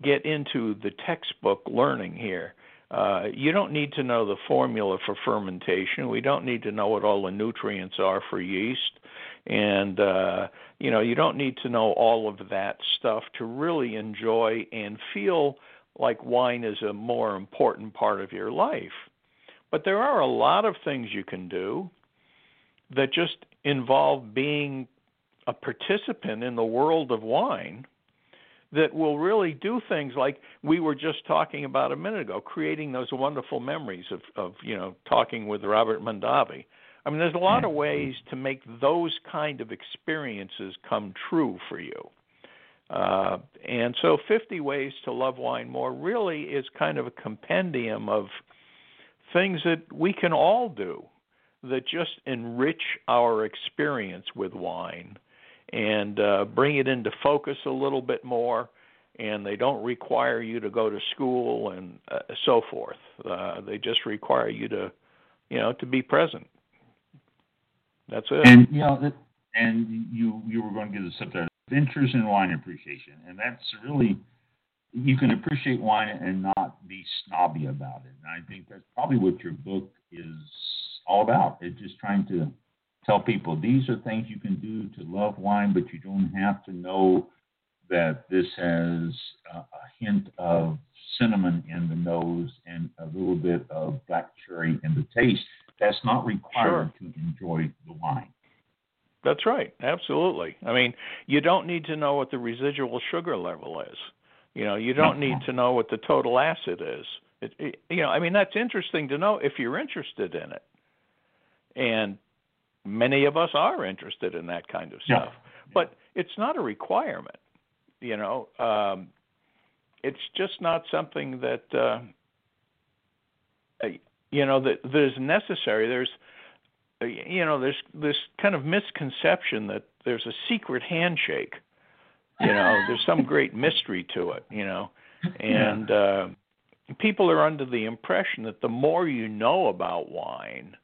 get into the textbook learning here. Uh you don't need to know the formula for fermentation. We don't need to know what all the nutrients are for yeast. And uh you know you don't need to know all of that stuff to really enjoy and feel like wine is a more important part of your life. But there are a lot of things you can do that just involve being a participant in the world of wine that will really do things like we were just talking about a minute ago creating those wonderful memories of of you know talking with Robert Mondavi. I mean, there's a lot of ways to make those kind of experiences come true for you. Uh, and so, 50 Ways to Love Wine More really is kind of a compendium of things that we can all do that just enrich our experience with wine and uh, bring it into focus a little bit more. And they don't require you to go to school and uh, so forth. Uh, they just require you to, you know, to be present. That's it. And you know, and you you were going to give up there adventures in wine appreciation, and that's really you can appreciate wine and not be snobby about it. And I think that's probably what your book is all about. It's just trying to tell people these are things you can do to love wine, but you don't have to know that this has a, hint of cinnamon in the nose and a little bit of black cherry in the taste. That's not required to enjoy the wine. That's right. Absolutely. I mean, you don't need to know what the residual sugar level is. You know, you don't need uh-huh. to know what the total acid is. It, it, you know, I mean, that's interesting to know if you're interested in it. And many of us are interested in that kind of Yeah. stuff. But it's not a requirement. You know, um, it's just not something that uh, uh, you know that that is necessary. There's uh, you know there's this kind of misconception that there's a secret handshake. You know, there's some great mystery to it. You know, and uh, people are under the impression that the more you know about wine,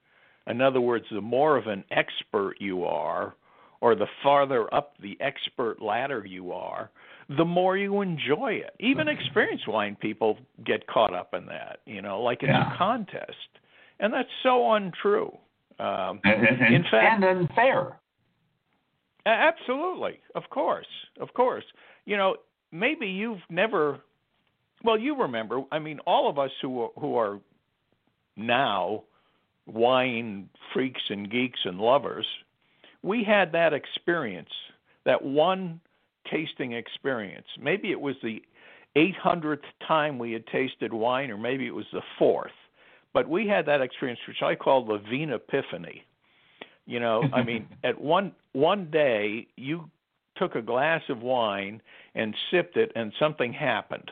in other words, the more of an expert you are, or the farther up the expert ladder you are, the more you enjoy it. Even experienced wine people get caught up in that, you know, like it's Yeah. a contest. And that's so untrue. Um, And, and, in fact, and unfair. Absolutely, of course, of course. You know, maybe you've never. Well, you remember. I mean, all of us who who are now wine freaks and geeks and lovers, we had that experience, that one tasting experience. Maybe it was the 800th time we had tasted wine, or maybe it was the fourth. But we had that experience, which I call the Vina Epiphany. You know, I mean, at one one day you took a glass of wine and sipped it, and something happened,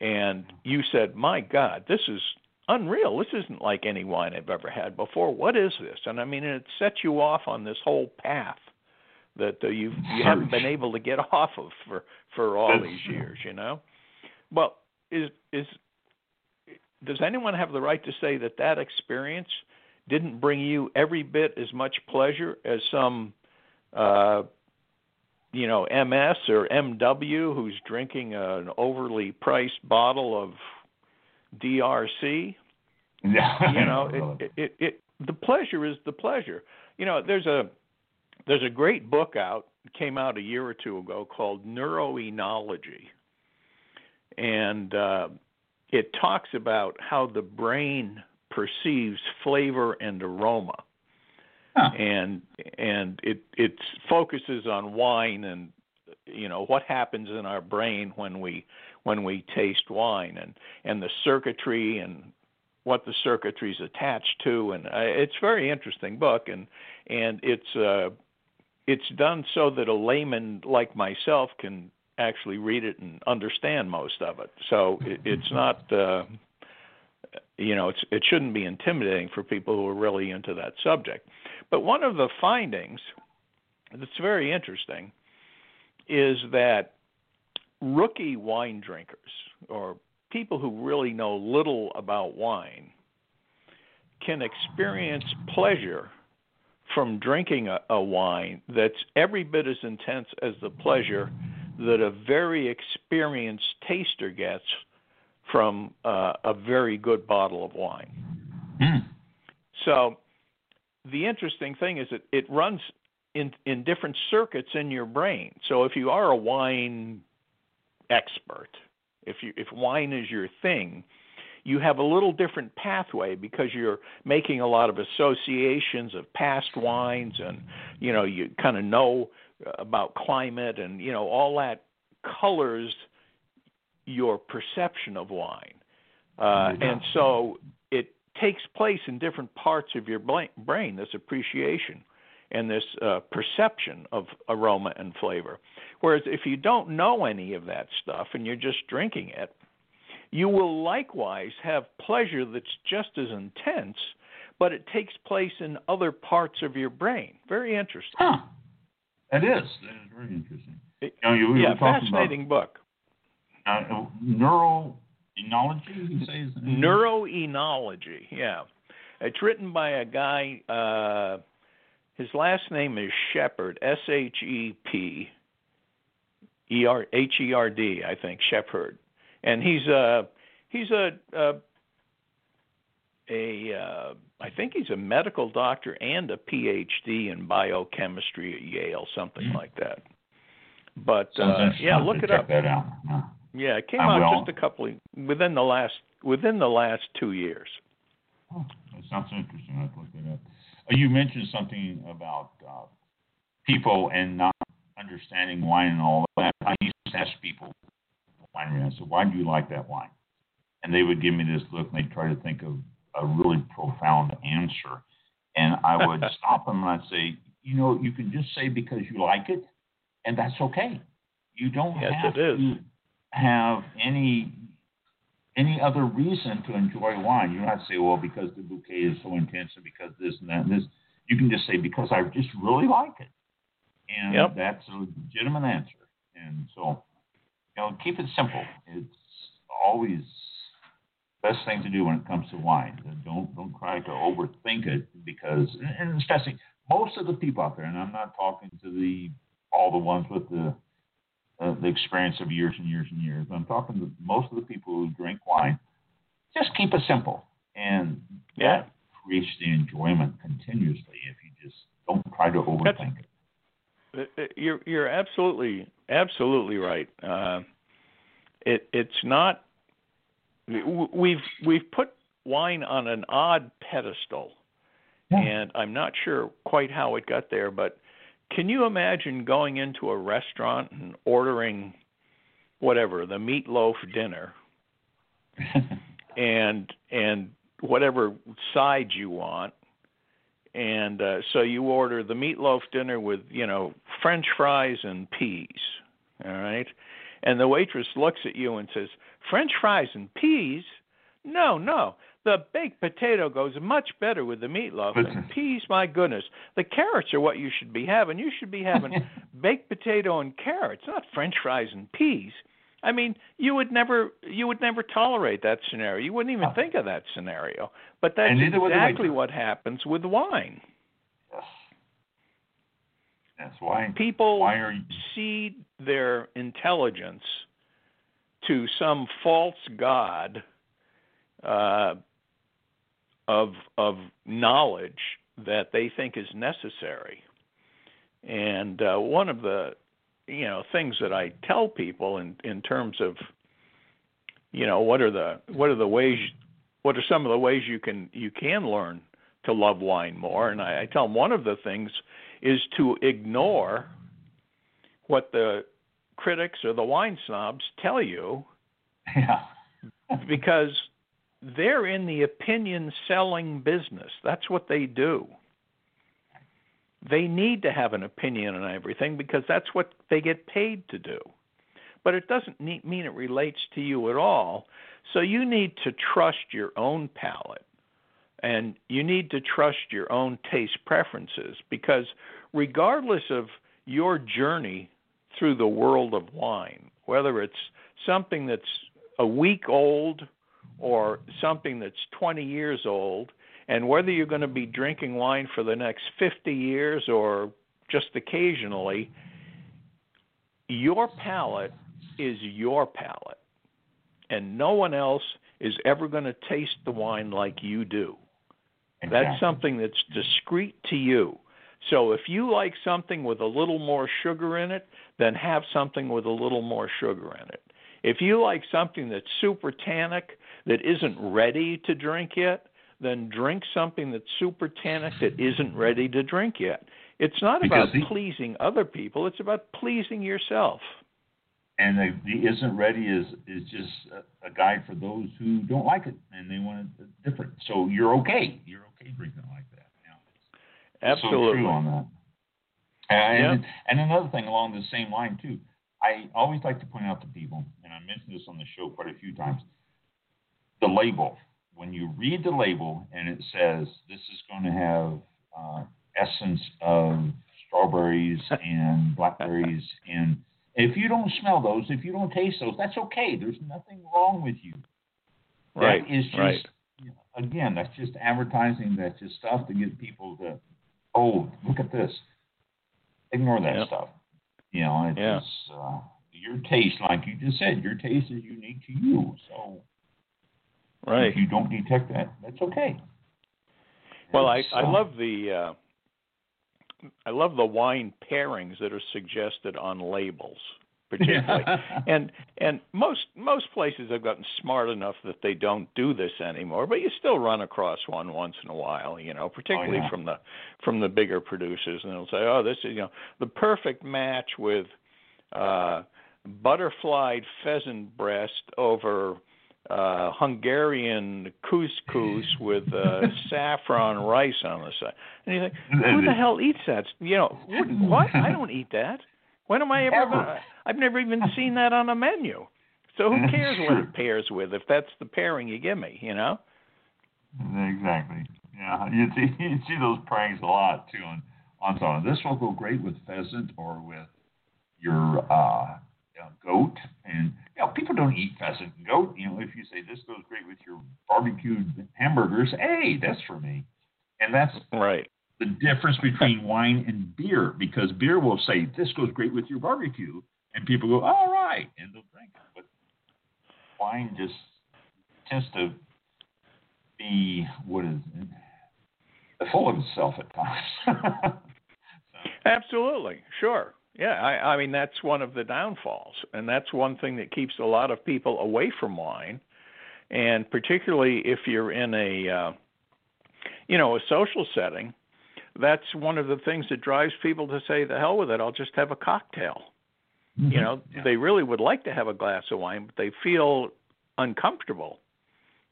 and you said, "My God, this is unreal. This isn't like any wine I've ever had before. What is this?" And I mean, it sets you off on this whole path that uh, you you haven't been able to get off of for for all these years. You know, well, is is does anyone have the right to say that that experience didn't bring you every bit as much pleasure as some uh you know MS or MW who's drinking an overly priced bottle of DRC. You know it, it, it, it the pleasure is the pleasure. You know there's a there's a great book out came out a year or two ago called neuroenology. And uh it talks about how the brain perceives flavor and aroma. Huh. and and it it focuses on wine and you know what happens in our brain when we when we taste wine and and the circuitry and what the circuitry is attached to and uh, it's a very interesting book and and it's uh it's done so that a layman like myself can actually read it and understand most of it. So it, it's not uh you know it's it shouldn't be intimidating for people who are really into that subject. But one of the findings that's very interesting is that rookie wine drinkers or people who really know little about wine can experience pleasure from drinking a, a wine that's every bit as intense as the pleasure that a very experienced taster gets from uh, a very good bottle of wine. Hmm. So the interesting thing is that it runs in in different circuits in your brain. So if you are a wine expert, if you if wine is your thing, you have a little different pathway because you're making a lot of associations of past wines and you know you kind of know about climate and you know all that colors your perception of wine. Uh, and so it takes place in different parts of your brain, this appreciation and this uh, perception of aroma and flavor. Whereas if you don't know any of that stuff and you're just drinking it, you will likewise have pleasure that's just as intense, but it takes place in other parts of your brain. Very interesting. Huh. That is. That is very interesting. You know, you, we yeah, were talking fascinating book. about uh, neuroenology, you say? is the name? Neuroenology, yeah. It's written by a guy, uh, his last name is Shepherd, S H E P E R H E R D, I think, Shepherd. And he's a he's a a, a uh, I think he's a medical doctor and a PhD in biochemistry at Yale, something Hmm. like that. But uh, yeah, look it up. Yeah. Yeah, it came I out will. just a couple of, within the last within the last two years. Oh, that sounds interesting. I'll look it up. Uh, you mentioned something about uh, people and not understanding wine and all that. I used to ask people, winery, I said, why do you like that wine? And they would give me this look and they'd try to think of a really profound answer. And I would stop them and I'd say, you know, you can just say because you like it, and that's okay. You don't Yes, have to have any any other reason to enjoy wine. You don't have to say, well, because the bouquet is so intense and because this and that and this. You can just say, because I just really like it. And Yep. that's a legitimate answer. And so, you know, keep it simple. It's always best thing to do when it comes to wine. Don't don't try to overthink it because, and especially most of the people out there, and I'm not talking to the all the ones with the uh, the experience of years and years and years. I'm talking to most of the people who drink wine. Just keep it simple, and yeah. that creates the enjoyment continuously. If you just don't try to overthink That's, it. Uh, uh, you're you're absolutely absolutely right. Uh, it it's not. We've we've put wine on an odd pedestal, yeah. and I'm not sure quite how it got there, but can you imagine going into a restaurant and ordering whatever the meatloaf dinner and and whatever sides you want and uh, so you order the meatloaf dinner with you know french fries and peas all right? And the waitress looks at you and says french fries and peas? No no the baked potato goes much better with the meatloaf than peas. My goodness, the carrots are what you should be having. You should be having baked potato and carrots, not French fries and peas. I mean, you would never you would never tolerate that scenario. You wouldn't even think of that scenario. But that's exactly what happens with wine. Yes. That's why people why are you... cede their intelligence to some false god uh, of of knowledge that they think is necessary. And uh, one of the you know things that I tell people in in terms of you know what are the what are the ways what are some of the ways you can you can learn to love wine more and I, I tell them one of the things is to ignore what the critics or the wine snobs tell you yeah. because they're in the opinion selling business. That's what they do. They need to have an opinion on everything because that's what they get paid to do. But it doesn't mean it relates to you at all. So you need to trust your own palate and you need to trust your own taste preferences because regardless of your journey through the world of wine, whether it's something that's a week old or something that's 20 years old, and whether you're going to be drinking wine for the next 50 years or just occasionally, your palate is your palate. And no one else is ever going to taste the wine like you do. Exactly. That's something that's discreet to you. So if you like something with a little more sugar in it, then have something with a little more sugar in it. If you like something that's super tannic, that isn't ready to drink yet, then drink something that's super tannic that isn't ready to drink yet. It's not because about the, pleasing other people, it's about pleasing yourself. And the, the isn't ready is is just a, a, guide for those who don't like it and they want it different. So you're okay. You're okay drinking like that. Absolutely. So true on that. And, and another thing along the same line too, I always like to point out to people, and I mentioned this on the show quite a few times the label. When you read the label and it says this is going to have uh, essence of strawberries and blackberries, and if you don't smell those, if you don't taste those, that's okay. There's nothing wrong with you. Right. That is just right. you know, again, that's just advertising. That's just stuff to get people to, oh, look at this. Ignore that yep. stuff. You know, it's yeah. uh, your taste, like you just said, your taste is unique to you. So Right. If you don't detect that, that's okay. Well, I I love the uh, I love the wine pairings that are suggested on labels, particularly. and and most most places have gotten smart enough that they don't do this anymore, but you still run across one once in a while, you know, particularly oh, yeah. from the from the bigger producers, and they'll say, "Oh, this is you know the perfect match with." uh butterflied pheasant breast over uh, Hungarian couscous with uh, saffron rice on the side. And you think, who the hell eats that? You know, what? I don't eat that. When am I ever? Ever. Gonna, I've never even seen that on a menu. So who cares what it pairs with if that's the pairing you give me? You know. Exactly. Yeah, you see you see those pranks a lot too on on something. This will go great with pheasant or with your uh uh, goat, and you know, people don't eat pheasant and goat. You know, if you say this goes great with your barbecued hamburgers, hey, that's for me. And that's right. The difference between wine and beer, because beer will say this goes great with your barbecue, and people go, all right, and they'll drink it. But wine just tends to be what is it? full of itself at times. Absolutely, sure. Yeah, I, I mean that's one of the downfalls, and that's one thing that keeps a lot of people away from wine, and particularly if you're in a, uh, you know, a social setting, that's one of the things that drives people to say, "The hell with it, I'll just have a cocktail." Mm-hmm. You know, yeah. they really would like to have a glass of wine, but they feel uncomfortable,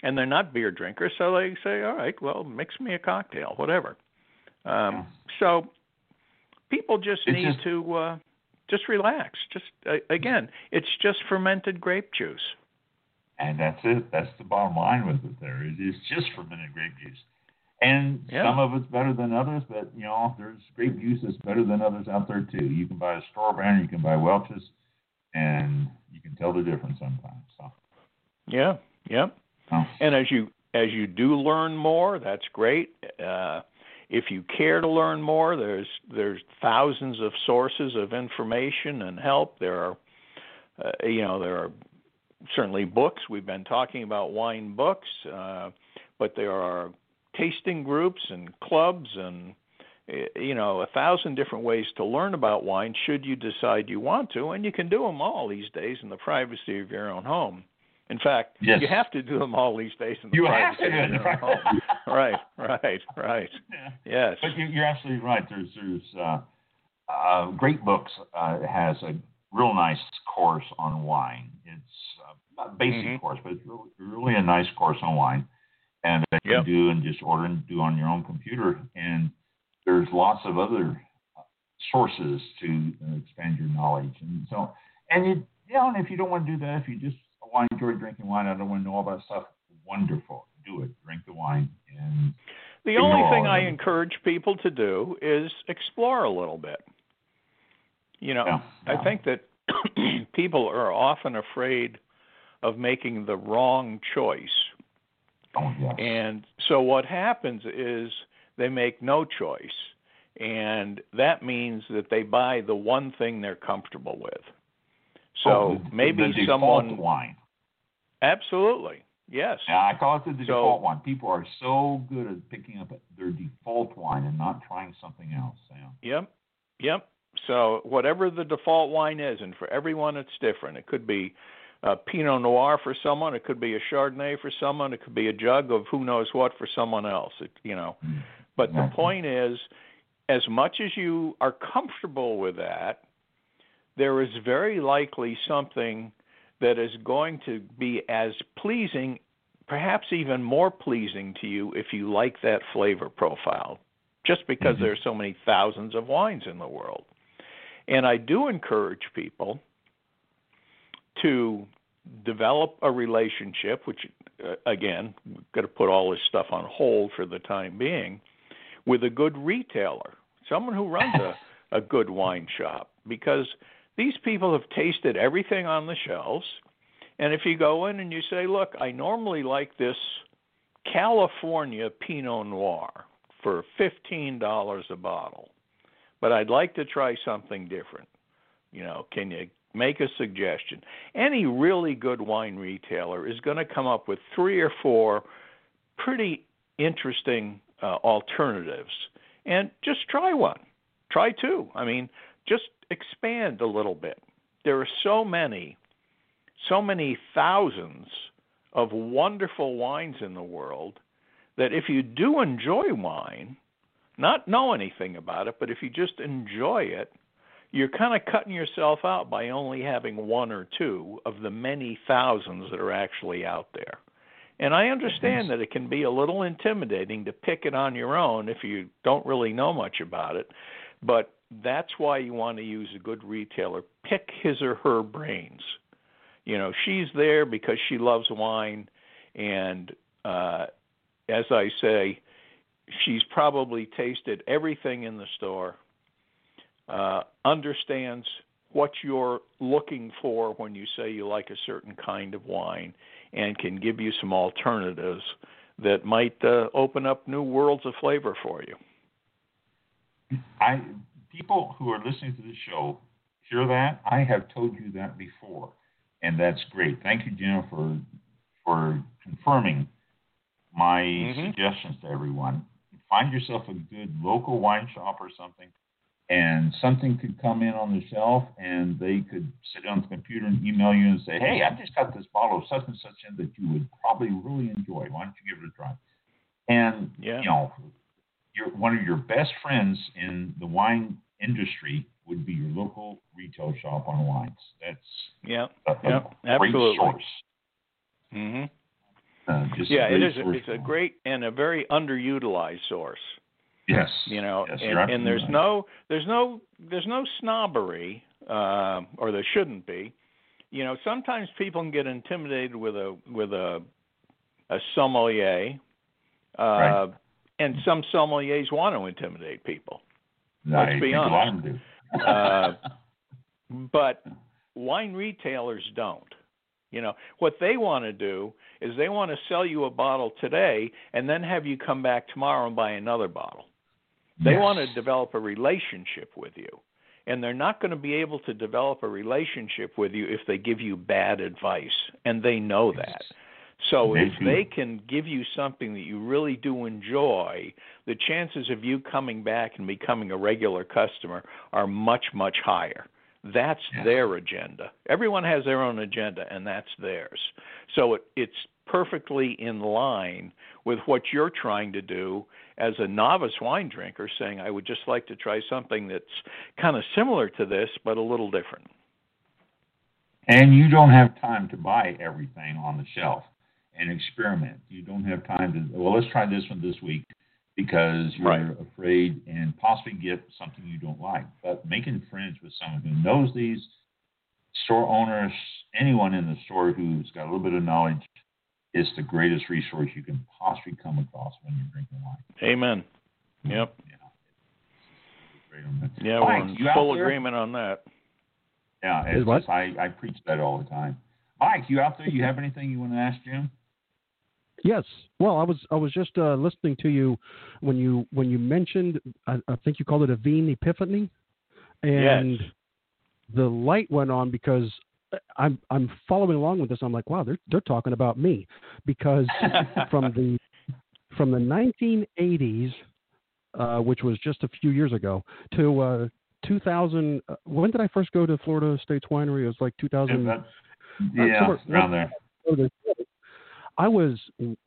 and they're not beer drinkers, so they say, "All right, well, mix me a cocktail, whatever." Um, Yeah. So people just It's need just- to uh, just relax. Just uh, again, it's just fermented grape juice. And that's it. That's the bottom line with it. There, it is just fermented grape juice. And Yeah. some of it's better than others, but you know, there's grape juice that's better than others out there too. You can buy a store brand, you can buy Welch's, and you can tell the difference sometimes. So, Yeah, yeah. oh, And as you as you do learn more, that's great. Uh, if you care to learn more, there's there's thousands of sources of information and help. There are, uh, you know, there are certainly books. We've been talking about wine books, uh, but there are tasting groups and clubs and uh, you know a thousand different ways to learn about wine. Should you decide you want to, and you can do them all these days in the privacy of your own home. In fact, Yes. you have to do them all these days in the you have to. own home. right, right, right. Yeah. Yes. But you- you're absolutely right. There's there's uh, uh, great books uh, has a real nice course on wine. It's uh, a basic Mhm. course, but it's really, really a nice course on wine, and that you Yep. can do and just order and do on your own computer. And there's lots of other uh, sources to uh, expand your knowledge. And so, and you, you know, and if you don't want to do that, if you just want to enjoy drinking wine, I don't want to know all that stuff. Wonderful, do it. Drink the wine and The only thing I it. encourage people to do is explore a little bit. You know, Yeah, I think that people are often afraid of making the wrong choice. oh yes. And so what happens is they make no choice. And that means that they buy the one thing they're comfortable with. So Oh, the- maybe the someone wine. absolutely. Yes. Yeah, I call it the So- default wine. People are so good at picking up their default wine and not trying something else. Yeah. Yep. Yep. So whatever the default wine is, and for everyone it's different. It could be a Pinot Noir for someone. It could be a Chardonnay for someone. It could be a jug of who knows what for someone else. It, you know. Mm. But the point is, as much as you are comfortable with that, there is very likely something that is going to be as pleasing, perhaps even more pleasing to you if you like that flavor profile, just because Mhm. there are so many thousands of wines in the world. And I do encourage people to develop a relationship, which, uh, again, we've got to put all this stuff on hold for the time being, with a good retailer, someone who runs a, a good wine shop, because these people have tasted everything on the shelves. And if you go in and you say, look, I normally like this California Pinot Noir for $15 a bottle, but I'd like to try something different. You know, can you make a suggestion? Any really good wine retailer is going to come up with three or four pretty interesting uh, alternatives, and just try one. Try two. I mean, just expand a little bit. There are so many, so many thousands of wonderful wines in the world that if you do enjoy wine, not know anything about it, but if you just enjoy it, you're kind of cutting yourself out by only having one or two of the many thousands that are actually out there. And I understand that it can be a little intimidating to pick it on your own if you don't really know much about it, but that's why you want to use a good retailer. Pick his or her brains. You know, she's there because she loves wine, and uh, as I say, she's probably tasted everything in the store, uh, understands what you're looking for when you say you like a certain kind of wine and can give you some alternatives that might uh, open up new worlds of flavor for you. I people who are listening to the show hear that. I have told you that before, and that's great. Thank you, Jenna, for for confirming my mm-hmm. suggestions to everyone. Find yourself a good local wine shop or something and something could come in on the shelf and they could sit on the computer and email you and say, Hey, I just got this bottle of such and such in that you would probably really enjoy. Why don't you give it a try? And yeah. you know, your one of your best friends in the wine industry would be your local retail shop on. That's yeah, a, yeah, a great absolutely. source. Mm-hmm. Uh, yeah, it is. It's a great and a very underutilized source. Yes. You know, yes, and, and there's right. no there's no there's no snobbery, uh, or there shouldn't be. You know, sometimes people can get intimidated with a with a a sommelier, uh, right. and some sommeliers want to intimidate people. No, Let's be honest. uh, but wine retailers don't. You know, what they want to do is they want to sell you a bottle today and then have you come back tomorrow and buy another bottle. They yes. want to develop a relationship with you. And they're not going to be able to develop a relationship with you if they give you bad advice. And they know that. So they if they can give you something that you really do enjoy, the chances of you coming back and becoming a regular customer are much, much higher. That's yes. their agenda. Everyone has their own agenda, and that's theirs. So it, it's perfectly in line with what you're trying to do as a novice wine drinker, saying, I would just like to try something that's kind of similar to this, but a little different. And you don't have time to buy everything on the shelf and experiment. You don't have time to, well, let's try this one this week because you're right. afraid and possibly get something you don't like. But making friends with someone who knows these store owners, anyone in the store who's got a little bit of knowledge, is the greatest resource you can possibly come across when you're drinking wine. Amen. Yep. Yeah, yeah Mike, we're in full agreement on that. Yeah, Is it's what? just, I, I preach that all the time. Mike, you out there? You have anything you want to ask Jim? Yes. Well, I was I was just uh, listening to you when you when you mentioned I, I think you called it a Veen Epiphany, and Yes. the light went on because I'm I'm following along with this. I'm like, wow, they're they're talking about me because from the from the 1980s, uh, which was just a few years ago, to uh, 2000. Uh, when did I first go to Florida Estates Winery? It was like 2000. Yeah, yeah somewhere- around there. I was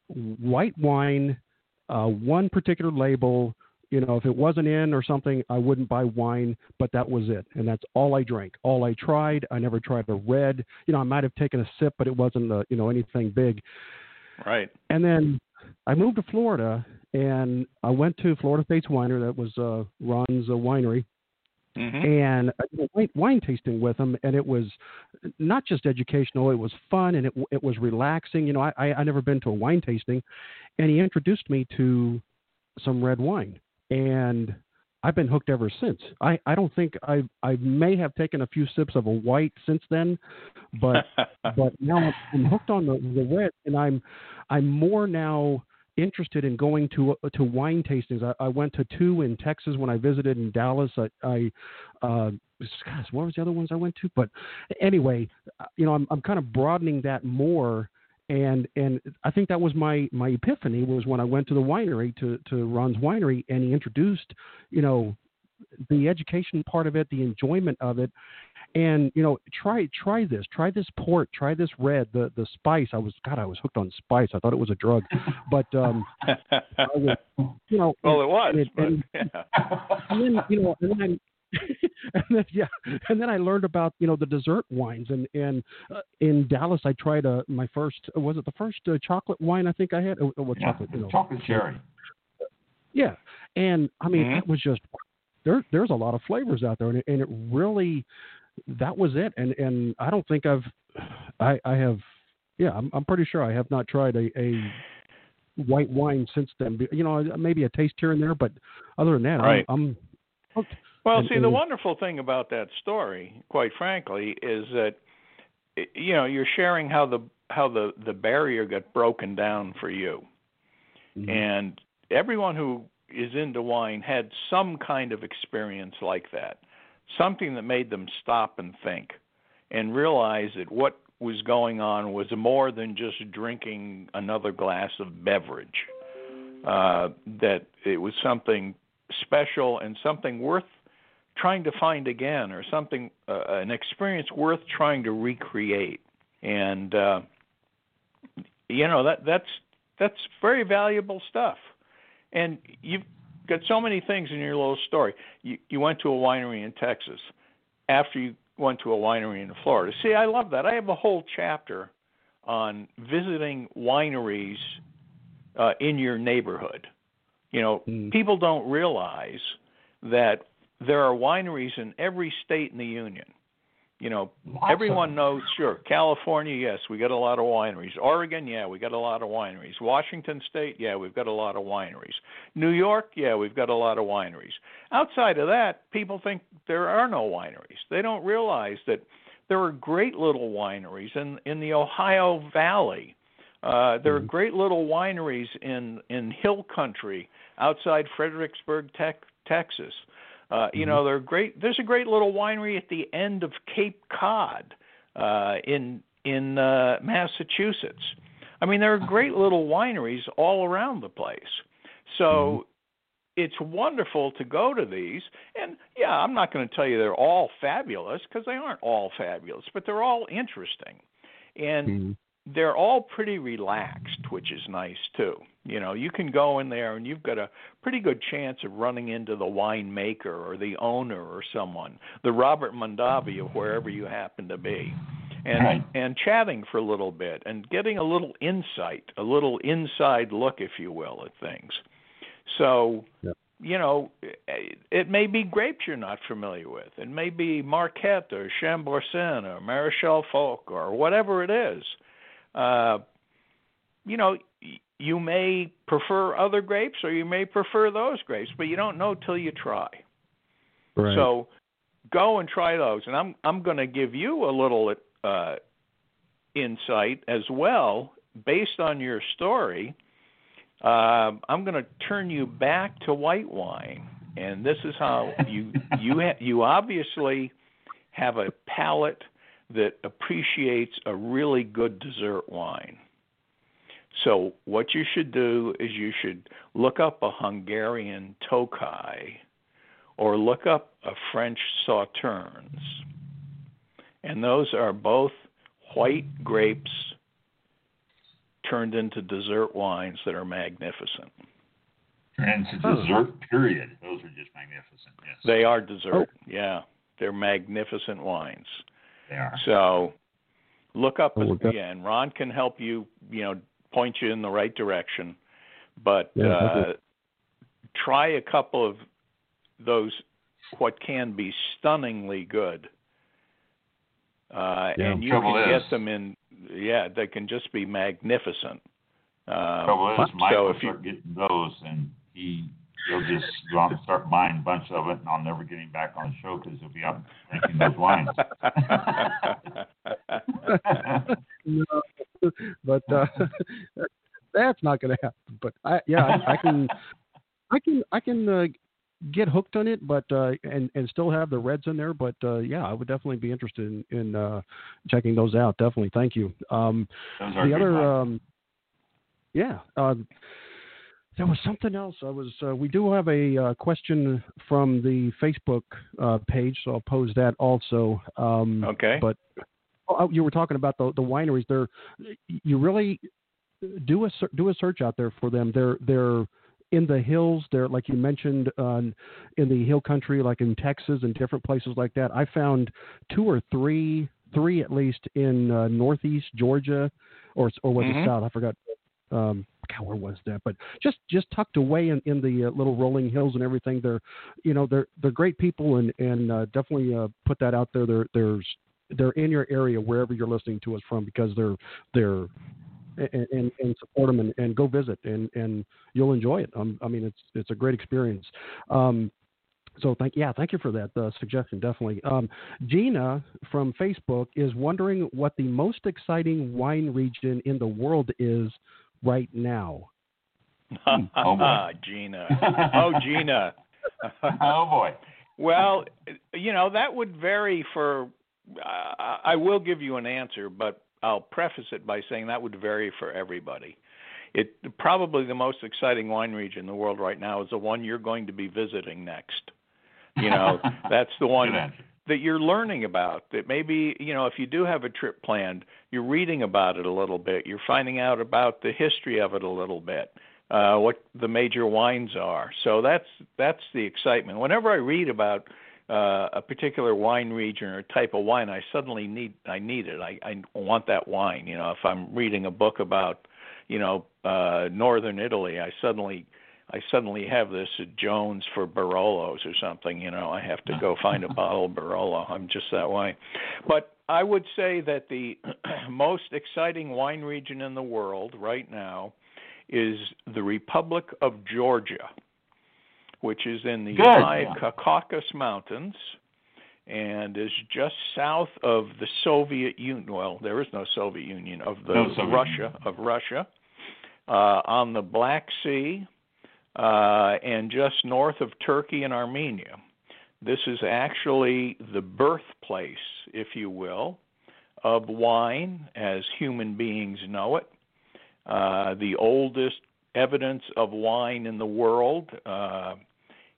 white wine, uh, one particular label. You know, if it wasn't in or something, I wouldn't buy wine, but that was it. And that's all I drank. All I tried. I never tried a red. You know, I might have taken a sip, but it wasn't, uh, you know, anything big. Right. And then I moved to Florida and I went to Florida Estates Winery. That was uh, Ron's uh, winery hmm and I did a wine, wine tasting with him, and it was not just educational; it was fun and it it was relaxing. You know, I I, I never been to a wine tasting, and he introduced me to some red wine, and I've been hooked ever since. I I don't think I I may have taken a few sips of a white since then, but but now I'm hooked on the the red, and I'm I'm more now interested in going to to wine tastings. I, I went to two in Texas when I visited in Dallas. I, I uh, gosh, what was the other ones I went to? But anyway, uh, you know, I'm I'm kind of broadening that more. And and I think that was my my epiphany was when I went to the winery to to Ron's winery and he introduced, you know, the education part of it, the enjoyment of it, and you know try try this try this port try this red the the spice. I was god i was hooked on spice. I thought it was a drug. But um I was, you know well, it was. and, but, and, yeah. and then you know and then and then yeah and then i learned about you know the dessert wines. And and uh, in dallas i tried uh, my first was it the first uh, chocolate wine i think i had? Oh, well, Yeah, chocolate? You know. Chocolate cherry. yeah, and I mean Mhm. it was just there. There's a lot of flavors out there, and it, and it really that was it. And and I don't think I've I I have yeah I'm I'm pretty sure I have not tried a a white wine since then. You know maybe a taste here and there, but other than that Right. I'm, I'm. Well, and, see, and, the wonderful thing about that story, quite frankly, is that you know you're sharing how the how the the barrier got broken down for you, mm-hmm. and everyone who is into wine had some kind of experience like that, something that made them stop and think, and realize that what was going on was more than just drinking another glass of beverage. Uh, that it was something special and something worth trying to find again, or something uh, an experience worth trying to recreate. And uh, you know that that's that's very valuable stuff. And you've got so many things in your little story. You you went to a winery in Texas after you went to a winery in Florida. See, I love that. I have a whole chapter on visiting wineries uh, in your neighborhood. You know, mm. people don't realize that there are wineries in every state in the union. You know, everyone knows. Sure, California, yes, we got a lot of wineries. Oregon, yeah, we got a lot of wineries. Washington State, yeah, we've got a lot of wineries. New York, yeah, we've got a lot of wineries. Outside of that, people think there are no wineries. They don't realize that there are great little wineries in in the Ohio Valley. Uh, there are Mm-hmm. great little wineries in in hill country outside Fredericksburg, tech, Texas. Uh, you know, there are great. There's a great little winery at the end of Cape Cod uh, in in uh, Massachusetts. I mean, there are great little wineries all around the place. So it's wonderful to go to these. And yeah, I'm not going to tell you they're all fabulous because they aren't all fabulous, but they're all interesting. And Mhm. they're all pretty relaxed, which is nice too. You know, you can go in there and you've got a pretty good chance of running into the winemaker or the owner or someone, the Robert Mondavi of wherever you happen to be, and Right. and chatting for a little bit and getting a little insight, a little inside look, if you will, at things. So. Yeah. You know, it, it may be grapes you're not familiar with. It may be Marquette or Chambourcin or Maréchal Foch or whatever it is uh, you know, you may prefer other grapes or you may prefer those grapes, but you don't know till you try. Right. So go and try those. And I'm I'm going to give you a little uh, insight as well based on your story. Uh, I'm going to turn you back to white wine, and this is how you you ha- you obviously have a palate that appreciates a really good dessert wine. So what you should do is you should look up a Hungarian Tokaj or look up a French Sauternes. And those are both white grapes turned into dessert wines that are magnificent. And it's a Oh. dessert period. Those are just magnificent. Yes, They are dessert. Oh. Yeah. They're magnificent wines. they are. So look up Oh, well, that- again. Ron can help you, you know, point you in the right direction. But Yeah, uh, try a couple of those what can be stunningly good. Uh, Yeah. and you can is- get them in yeah, they can just be magnificent. Um, Trouble is, what? Mike So will if you- start getting those, and he he'll just go out and start buying a bunch of it, and I'll never get him back on the show because he'll be out drinking those wines. no, but uh, that's not going to happen. But I, yeah, I, I can, I can, I can uh, get hooked on it, but uh, and and still have the reds in there. But uh, yeah, I would definitely be interested in, in uh, checking those out. Definitely, thank you. Um, the other, um, yeah. Uh, there was something else. I was. Uh, we do have a uh, question from the Facebook uh, page, so I'll pose that also. Um, okay. but oh, you were talking about the the wineries. They're you really do a do a search out there for them. They're they're in the hills. They're like you mentioned uh, in the hill country, like in Texas and different places like that. I found two or three, three at least in uh, northeast Georgia, or or was Mhm. it south? I forgot. Um, God, where was that? But just just tucked away in, in the uh, little rolling hills and everything. They're you know they're they're great people and and uh, definitely uh, put that out there. There there's they're in your area wherever you're listening to us from because they're they're and and, and support them and, and go visit and and you'll enjoy it. Um, I mean it's it's a great experience. Um, So thank yeah, thank you for that uh, suggestion. Definitely. Um, Gina from Facebook is wondering what the most exciting wine region in the world is right now. oh boy, Gina. Oh Gina. oh boy. Well, you know that would vary for. Uh, I will give you an answer, but I'll preface it by saying that would vary for everybody. It probably the most exciting wine region in the world right now is the one you're going to be visiting next. You know, that's the one that you're learning about. That maybe, you know, if you do have a trip planned, you're reading about it a little bit. You're finding out about the history of it a little bit. Uh, what the major wines are. So that's that's the excitement. Whenever I read about uh, a particular wine region or type of wine, I suddenly need I need it. I, I want that wine. You know, if I'm reading a book about, you know, uh, northern Italy, I suddenly I suddenly have this at Jones for Barolos or something, you know, I have to go find a bottle of Barolo. I'm just that way. But I would say that the most exciting wine region in the world right now is the Republic of Georgia, which is in the Caucasus Mountains and is just south of the Soviet Union. Well, there is no Soviet Union of the no Russia of Russia uh, on the Black Sea uh, and just north of Turkey and Armenia. This is actually the birthplace, if you will, of wine as human beings know it. Uh, the oldest evidence of wine in the world uh,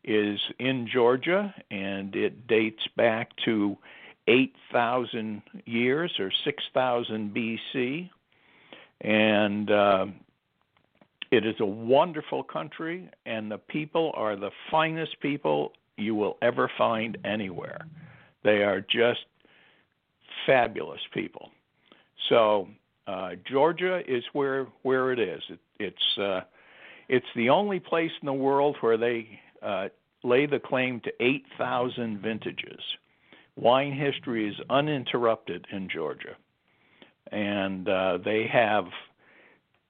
is in Georgia, and it dates back to 8,000 years or 6,000 BC. And uh, it is a wonderful country, and the people are the finest people you will ever find anywhere. They are just fabulous people. So uh, Georgia is where where it is. It, it's uh, it's the only place in the world where they uh, lay the claim to 8,000 vintages. Wine history is uninterrupted in Georgia, and uh, they have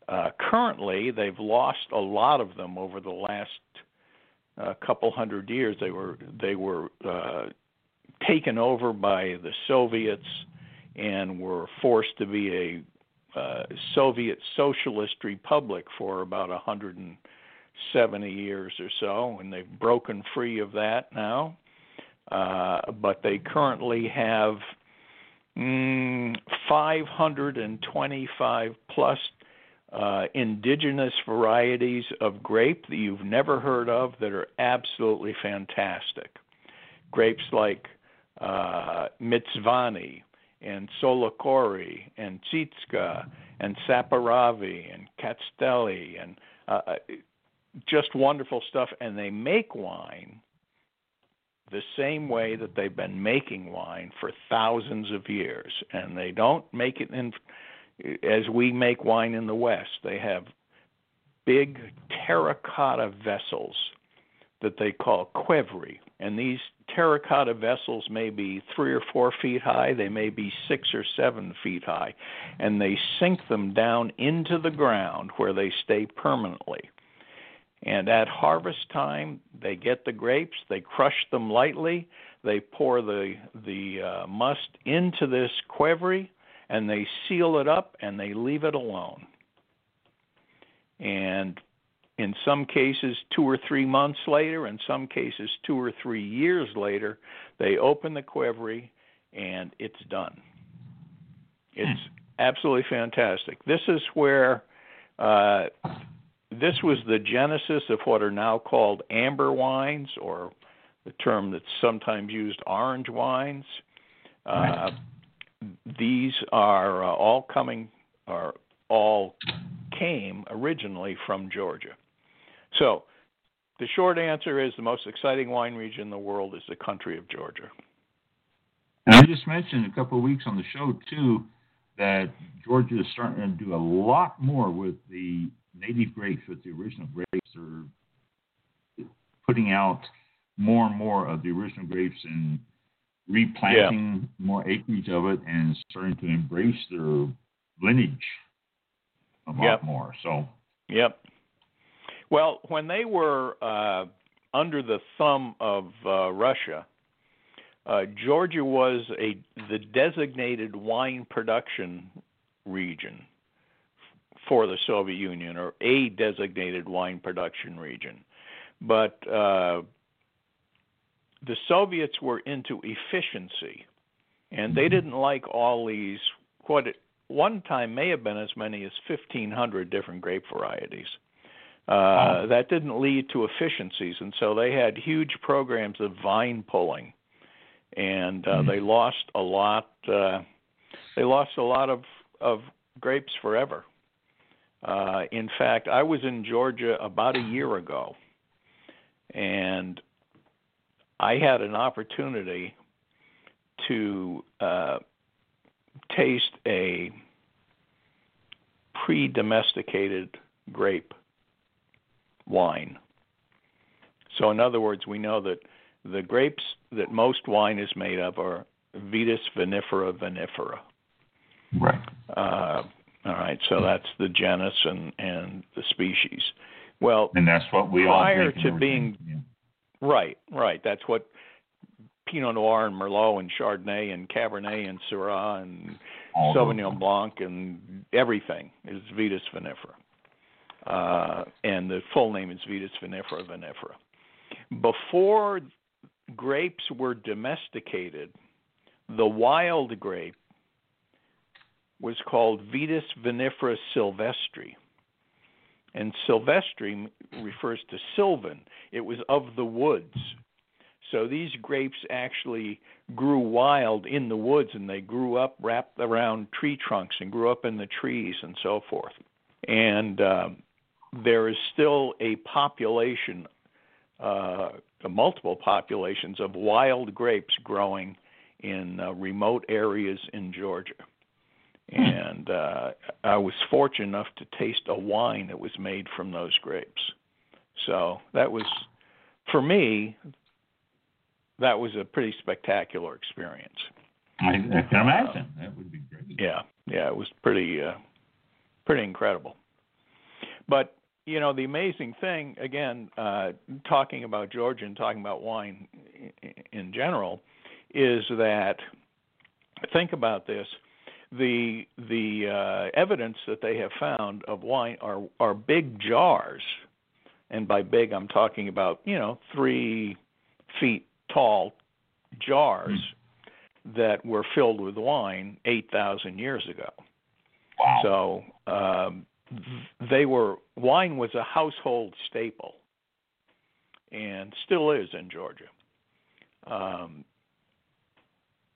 uh, currently, they've lost a lot of them over the last uh, couple hundred years. They were they were uh, taken over by the Soviets and were forced to be a uh, Soviet socialist republic for about 170 years or so, and they've broken free of that now. Uh, but they currently have mm, 525 plus uh, indigenous varieties of grape that you've never heard of that are absolutely fantastic. Grapes like uh, Mtsvane and Tsolikouri and Tsitska and Saperavi and Castelli and uh, just wonderful stuff. And they make wine the same way that they've been making wine for thousands of years. And they don't make it in as we make wine in the West, they have big terracotta vessels that they call qvevri. And these terracotta vessels may be three or four feet high, they may be six or seven feet high, and they sink them down into the ground where they stay permanently. And at harvest time, they get the grapes, they crush them lightly, they pour the the uh, must into this qvevri, and they seal it up and they leave it alone. And in some cases, two or three months later, in some cases, two or three years later, they open the qvevri and it's done. It's absolutely fantastic. This is where uh, this was the genesis of what are now called amber wines, or the term that's sometimes used, orange wines. Uh, these are uh, all coming, or all came originally from Georgia. So, the short answer is the most exciting wine region in the world is the country of Georgia. And I just mentioned a couple of weeks on the show too that Georgia is starting to do a lot more with the native grapes, with the original grapes. They're putting out more and more of the original grapes and replanting yeah. more acreage of it and starting to embrace their lineage a lot yep. more. So. Yep. Well, when they were uh, under the thumb of uh, Russia, uh, Georgia was a the designated wine production region for the Soviet Union, or a designated wine production region. But uh, the Soviets were into efficiency, and they didn't like all these what at one time may have been as many as 1,500 different grape varieties. Uh, That didn't lead to efficiencies, and so they had huge programs of vine pulling, and uh, mm-hmm. they lost a lot. Uh, they lost a lot of of grapes forever. Uh, in fact, I was in Georgia about a year ago, and I had an opportunity to uh, taste a pre domesticated grape wine. So, in other words, we know that the grapes that most wine is made of are Vitis vinifera vinifera. Right. Uh, all right, so that's the genus and, and the species. Well, and that's what we prior to being yeah. right, right. That's what Pinot Noir and Merlot and Chardonnay and Cabernet and Syrah and All Sauvignon Blanc and everything is Vitis vinifera. Uh, and the full name is Vitis vinifera vinifera. Before grapes were domesticated, the wild grape was called Vitis vinifera silvestri. And silvestri refers to sylvan. It was of the woods. So these grapes actually grew wild in the woods and they grew up wrapped around tree trunks and grew up in the trees and so forth. And uh, there is still a population, uh, multiple populations of wild grapes growing in uh, remote areas in Georgia. And uh, I was fortunate enough to taste a wine that was made from those grapes. So that was, for me, that was a pretty spectacular experience. I, I can imagine uh, that would be great. Yeah, yeah, it was pretty, uh, pretty incredible. But you know, the amazing thing, again, uh, talking about Georgia and talking about wine in general, is that think about this: the the uh, evidence that they have found of wine are are big jars, and by big I'm talking about you know three feet tall jars mm. that were filled with wine 8,000 years ago. Wow. So um, they were wine was a household staple, and still is in Georgia, um,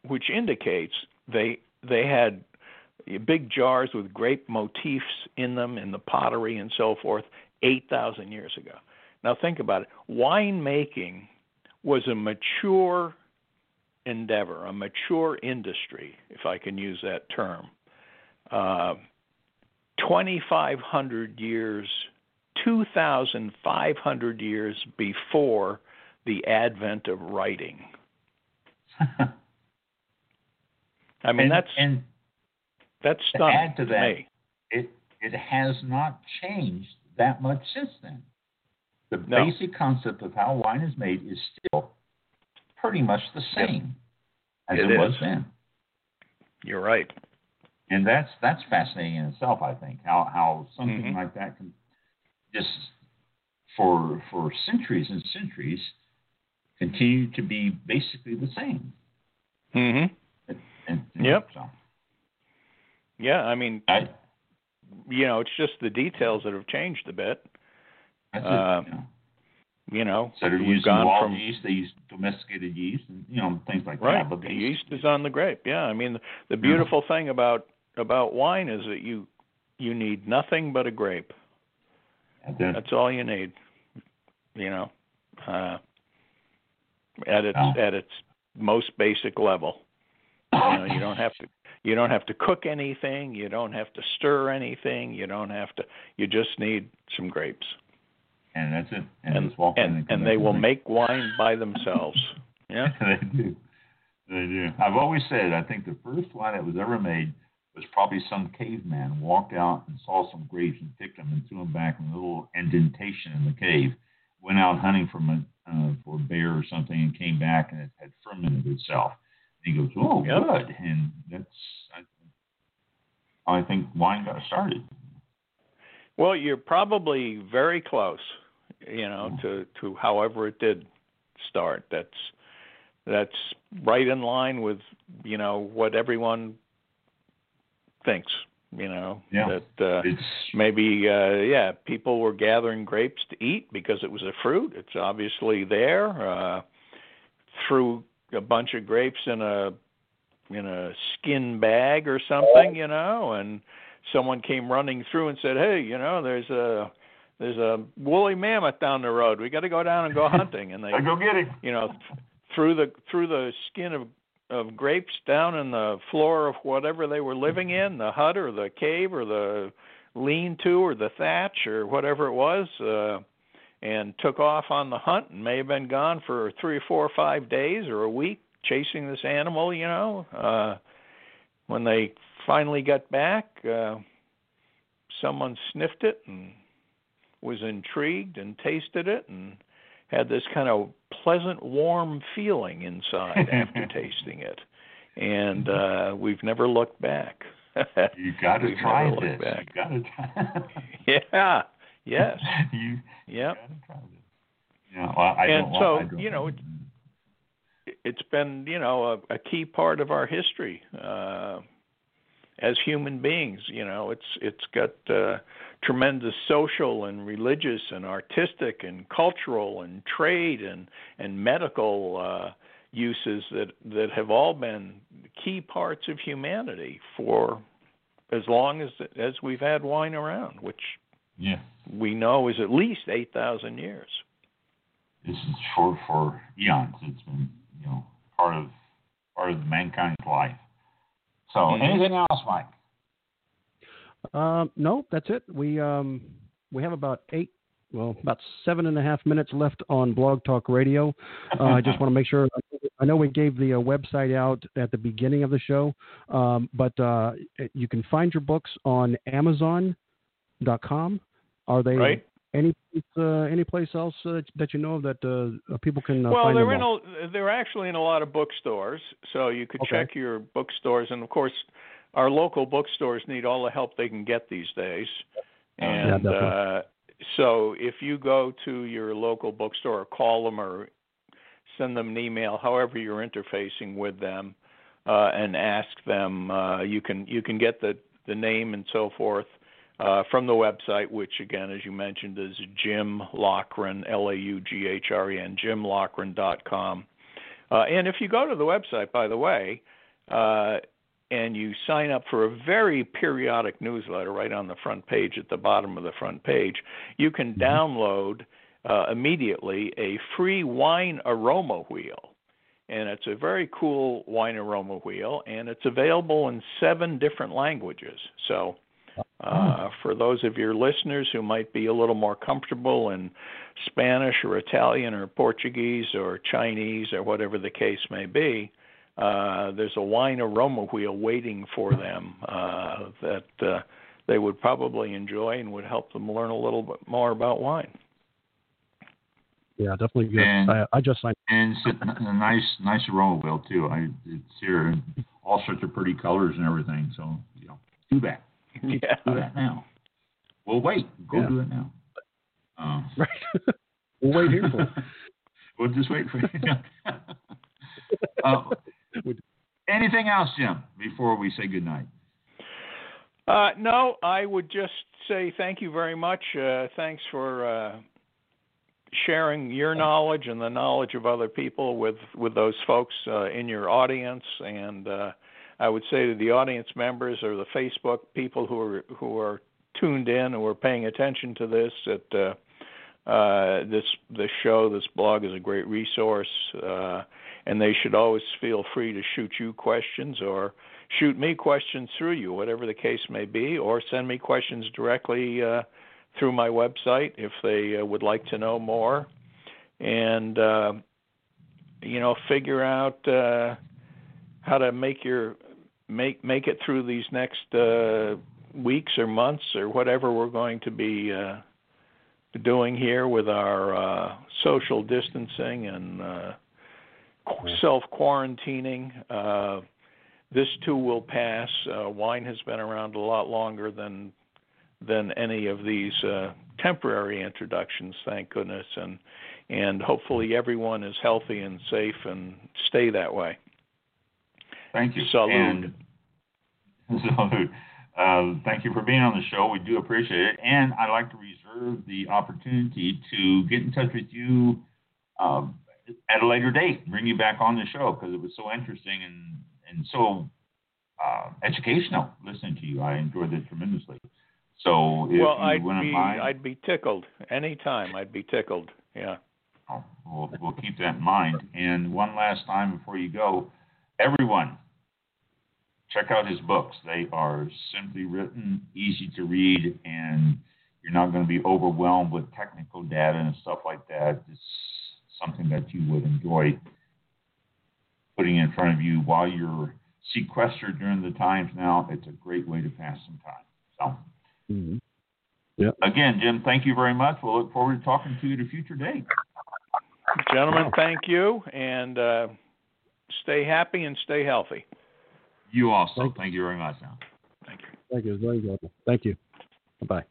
which indicates they they had big jars with grape motifs in them in the pottery and so forth 8,000 years ago. Now think about it. Wine making was a mature endeavor, a mature industry, if I can use that term. Uh, 2,500 years, 2,500 years before the advent of writing. I mean, and, that's and that's to add to, to that, me. It it has not changed that much since then. The no. basic concept of how wine is made is still pretty much the same yep. as it, it was then. You're right. And that's that's fascinating in itself. I think how how something mm-hmm. like that can just for for centuries and centuries continue to be basically the same. Mm-hmm. And, yep. So. Yeah, I mean, I, you know, it's just the details that have changed a bit. That's uh, it, you know. You know, Instead of using gone from, yeast, they use domesticated yeast, and you know things like right. that. But the yeast is on the grape. Yeah, I mean, the, the beautiful yeah. thing about about wine is that you you need nothing but a grape. That's, That's all you need. You know, uh, at its oh. at its most basic level. You know, you don't have to you don't have to cook anything. You don't have to stir anything. You don't have to. You just need some grapes. And that's it. And and and, and, they will make wine by themselves. Yeah, they do. They do. I've always said I think the first wine that was ever made was probably some caveman walked out and saw some grapes and picked them and threw them back in a little indentation in the cave. Went out hunting for uh, for beer or something and came back and it had fermented itself. He goes, "Oh, yep. good," and that's I, I think wine got started. Well, you're probably very close, you know, to to however it did start. That's that's right in line with you know what everyone thinks you know yeah. that uh it's... maybe uh yeah people were gathering grapes to eat because it was a fruit it's obviously there uh threw a bunch of grapes in a in a skin bag or something you know and someone came running through and said hey you know there's a there's a woolly mammoth down the road. We got to go down and go hunting. And they I go get him. you know through the through the skin of of grapes down in the floor of whatever they were living in, the hut or the cave or the lean-to or the thatch or whatever it was, uh, and took off on the hunt and may have been gone for three or four or five days or a week chasing this animal. You know, uh, when they finally got back, uh, someone sniffed it and was intrigued and tasted it and had this kind of pleasant, warm feeling inside after tasting it, and uh, we've never looked back. you got to try this. Back. You got to try. yeah. Yes. you. Yeah. Yeah. Well, I and so you know, it, it's been you know a, a key part of our history. Uh, as human beings. You know, it's it's got uh, tremendous social and religious and artistic and cultural and trade and and medical uh, uses that that have all been key parts of humanity for as long as as we've had wine around, which yeah. we know is at least eight thousand years. This is for for eons. It's been you know part of part of mankind's life. So, mm-hmm. anything else, Mike? Um, no, that's it. We um, we have about eight, well, about seven and a half minutes left on Blog Talk Radio. Uh, I just want to make sure. I know we gave the uh, website out at the beginning of the show, um, but uh, you can find your books on Amazon.com. Are they right? Any uh, any place else uh, that you know of that uh, people can uh, well, they're in a, they're actually in a lot of bookstores, so you could okay. check your bookstores, and of course, our local bookstores need all the help they can get these days. And yeah, uh, so, if you go to your local bookstore, or call them, or send them an email, however you're interfacing with them, uh, and ask them, uh, you can you can get the the name and so forth uh, from the website, which again, as you mentioned, is Jim Laughren, L-A-U-G-H-R-E-N, jimlaughren.com. Uh, and if you go to the website, by the way, uh, and you sign up for a very periodic newsletter right on the front page at the bottom of the front page, you can mm-hmm. download uh, immediately a free wine aroma wheel. And it's a very cool wine aroma wheel, and it's available in seven different languages. So uh, for those of your listeners who might be a little more comfortable in Spanish or Italian or Portuguese or Chinese or whatever the case may be, uh, there's a wine aroma wheel waiting for them uh, that uh, they would probably enjoy and would help them learn a little bit more about wine. Yeah, definitely good. And, I, I just signed. And it's a nice, nice aroma wheel too. I, it's here in all sorts of pretty colors and everything. So you know, do that. Yeah. Do that now. We'll wait. Go yeah. do it now. Um, right. we'll wait here for we'll just wait for you. uh, anything else, Jim, before we say goodnight? Uh, no, I would just say thank you very much. Uh, thanks for uh, sharing your knowledge and the knowledge of other people with with those folks uh, in your audience and uh, I would say to the audience members or the Facebook people who are who are tuned in and are paying attention to this that uh, uh, this this show, this blog is a great resource, uh, and they should always feel free to shoot you questions or shoot me questions through you, whatever the case may be, or send me questions directly uh, through my website if they uh, would like to know more, and uh, you know figure out uh, how to make your make make it through these next uh, weeks or months or whatever we're going to be uh, doing here with our uh, social distancing and uh, self quarantining. Uh, this too will pass. Uh, wine has been around a lot longer than than any of these uh, temporary introductions, thank goodness, and and hopefully everyone is healthy and safe and stay that way. Thank you. Salute. And, salute. Uh, thank you for being on the show. We do appreciate it. And I'd like to reserve the opportunity to get in touch with you um, at a later date, bring you back on the show because it was so interesting and, and so uh, educational listening to you. I enjoyed it tremendously. So if well, you I'd wouldn't be mind, I'd be tickled anytime. I'd be tickled. Yeah. Oh, we'll, we'll keep that in mind. And one last time before you go, everyone, check out his books. They are simply written, easy to read, and you're not going to be overwhelmed with technical data and stuff like that. It's something that you would enjoy putting in front of you while you're sequestered during the times now. It's a great way to pass some time. So, Mm-hmm. Yeah. again, Jim, thank you very much. We'll look forward to talking to you at a future date. Gentlemen, thank you, and uh, stay happy and stay healthy. You also. Thank Thank, you very much now. Thank you. Thank you. Very enjoyable. Thank you. Bye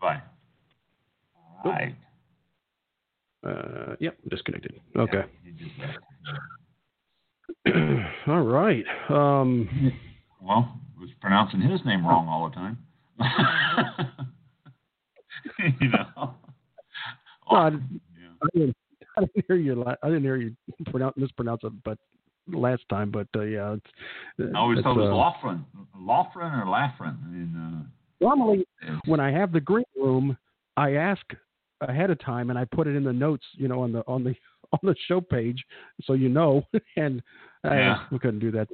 Bye. All right. bye. Uh, yep, disconnected. Okay. Yeah, you just left. all right. Um, Well, was pronouncing his name wrong all the time. you know. Well, I- Yeah. I didn't, I didn't hear you. I didn't hear you pronounce mispronounce it, but last time. But uh, yeah, it's, I always it's, thought it was uh, Laughlin, Laughlin or. And, normally uh, it's- when I have the green room, I ask ahead of time and I put it in the notes, you know, on the on the on the show page, so you know. And Yeah. we couldn't do that.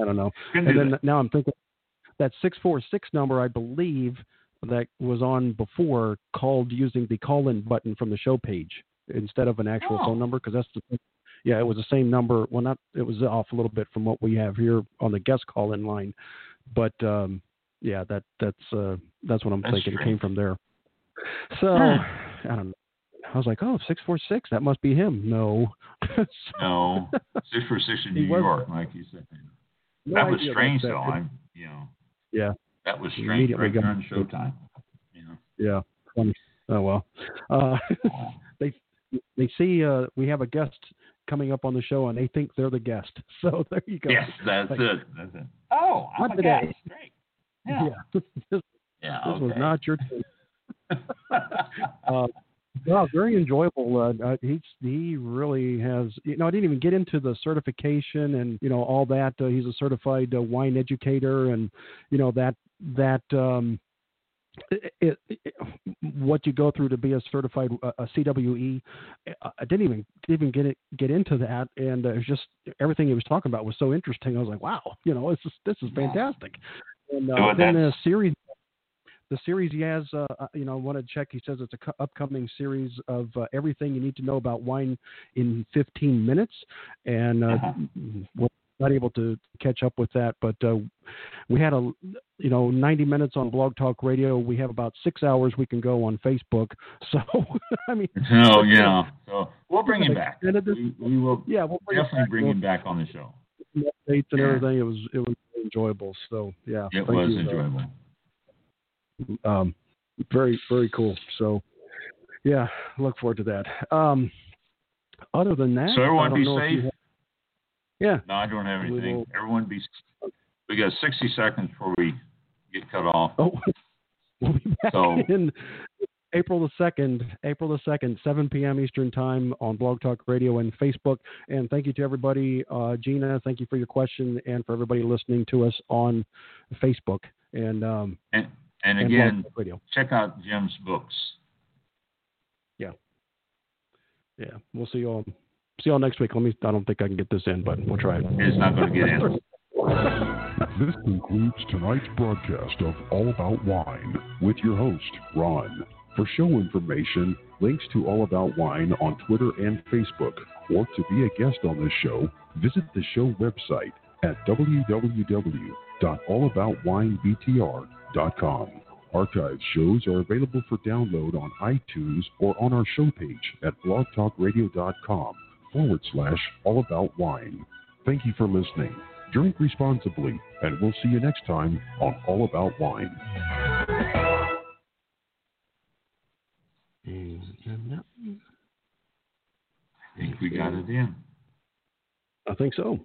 I don't know. couldn't And then that. now I'm thinking that six four six number, I believe that was on before, called using the call in button from the show page instead of an actual Oh. phone number because that's the yeah, it was the same number. Well, not it was off a little bit from what we have here on the guest call in line, but um, yeah, that that's uh, that's what I'm That's thinking. It came from there. So Huh. I don't know. I was like, oh, six four six. That must be him. No. No, six for six in New was- York, like you said. No that was strange, that- though. that- I'm, you know, Yeah. that was strange right got- during Showtime. You know. Yeah. Funny. Oh well. Uh, they they see uh, we have a guest coming up on the show and they think they're the guest. So there you go. Yes, that's Like, it. That's it. Oh, I'm Not a today. guest. Great. Yeah. Yeah. this Yeah. this was not your. Uh, well, very enjoyable. Uh, uh, he's he really has. You know, I didn't even get into the certification and you know all that. Uh, he's a certified uh, wine educator, and you know that that um, it, it, it, what you go through to be a certified uh, a CWE. I I didn't even didn't even get it get into that, and uh, it was just everything he was talking about was so interesting. I was like, wow, you know, this is this is Yeah. fantastic. And uh, then the series the series he has, uh, uh, you know, I want to check. He says it's a cu- upcoming series of uh, everything you need to know about wine in 15 minutes, and uh, Uh-huh. we're not able to catch up with that. But uh, we had a, you know, 90 minutes on Blog Talk Radio. We have about six hours we can go on Facebook. So, I mean, Oh yeah. So we'll bring him back. This- We, we will yeah, we'll bring definitely back. bring him back on the show. updates and Yeah. everything. It was it was enjoyable. So yeah, It was you, uh, enjoyable. um, very very cool. So yeah, look forward to that. Um, other than that, So everyone be know if you safe. Yeah, No, I don't have anything. Everyone be. We got 60 seconds before we get cut off. oh, we'll be back So- in April the second, April the second, 7 p.m. Eastern time on Blog Talk Radio and Facebook. And thank you to everybody, uh, Gina. Thank you for your question, and for everybody listening to us on Facebook and um, And and and again, check out Jim's books. Yeah. Yeah, we'll see you all. See you all next week. Let me. I don't think I can get this in, but we'll try it. It's not going to get in. This concludes tonight's broadcast of All About Wine with your host, Ron. For show information, links to All About Wine on Twitter and Facebook, or to be a guest on this show, visit the show website at www.allaboutwinebtr.com. Archive shows are available for download on iTunes or on our show page at blogtalkradio.com forward slash all about wine. Thank you for listening. Drink responsibly, and we'll see you next time on All About Wine. I think we got it in. I think so.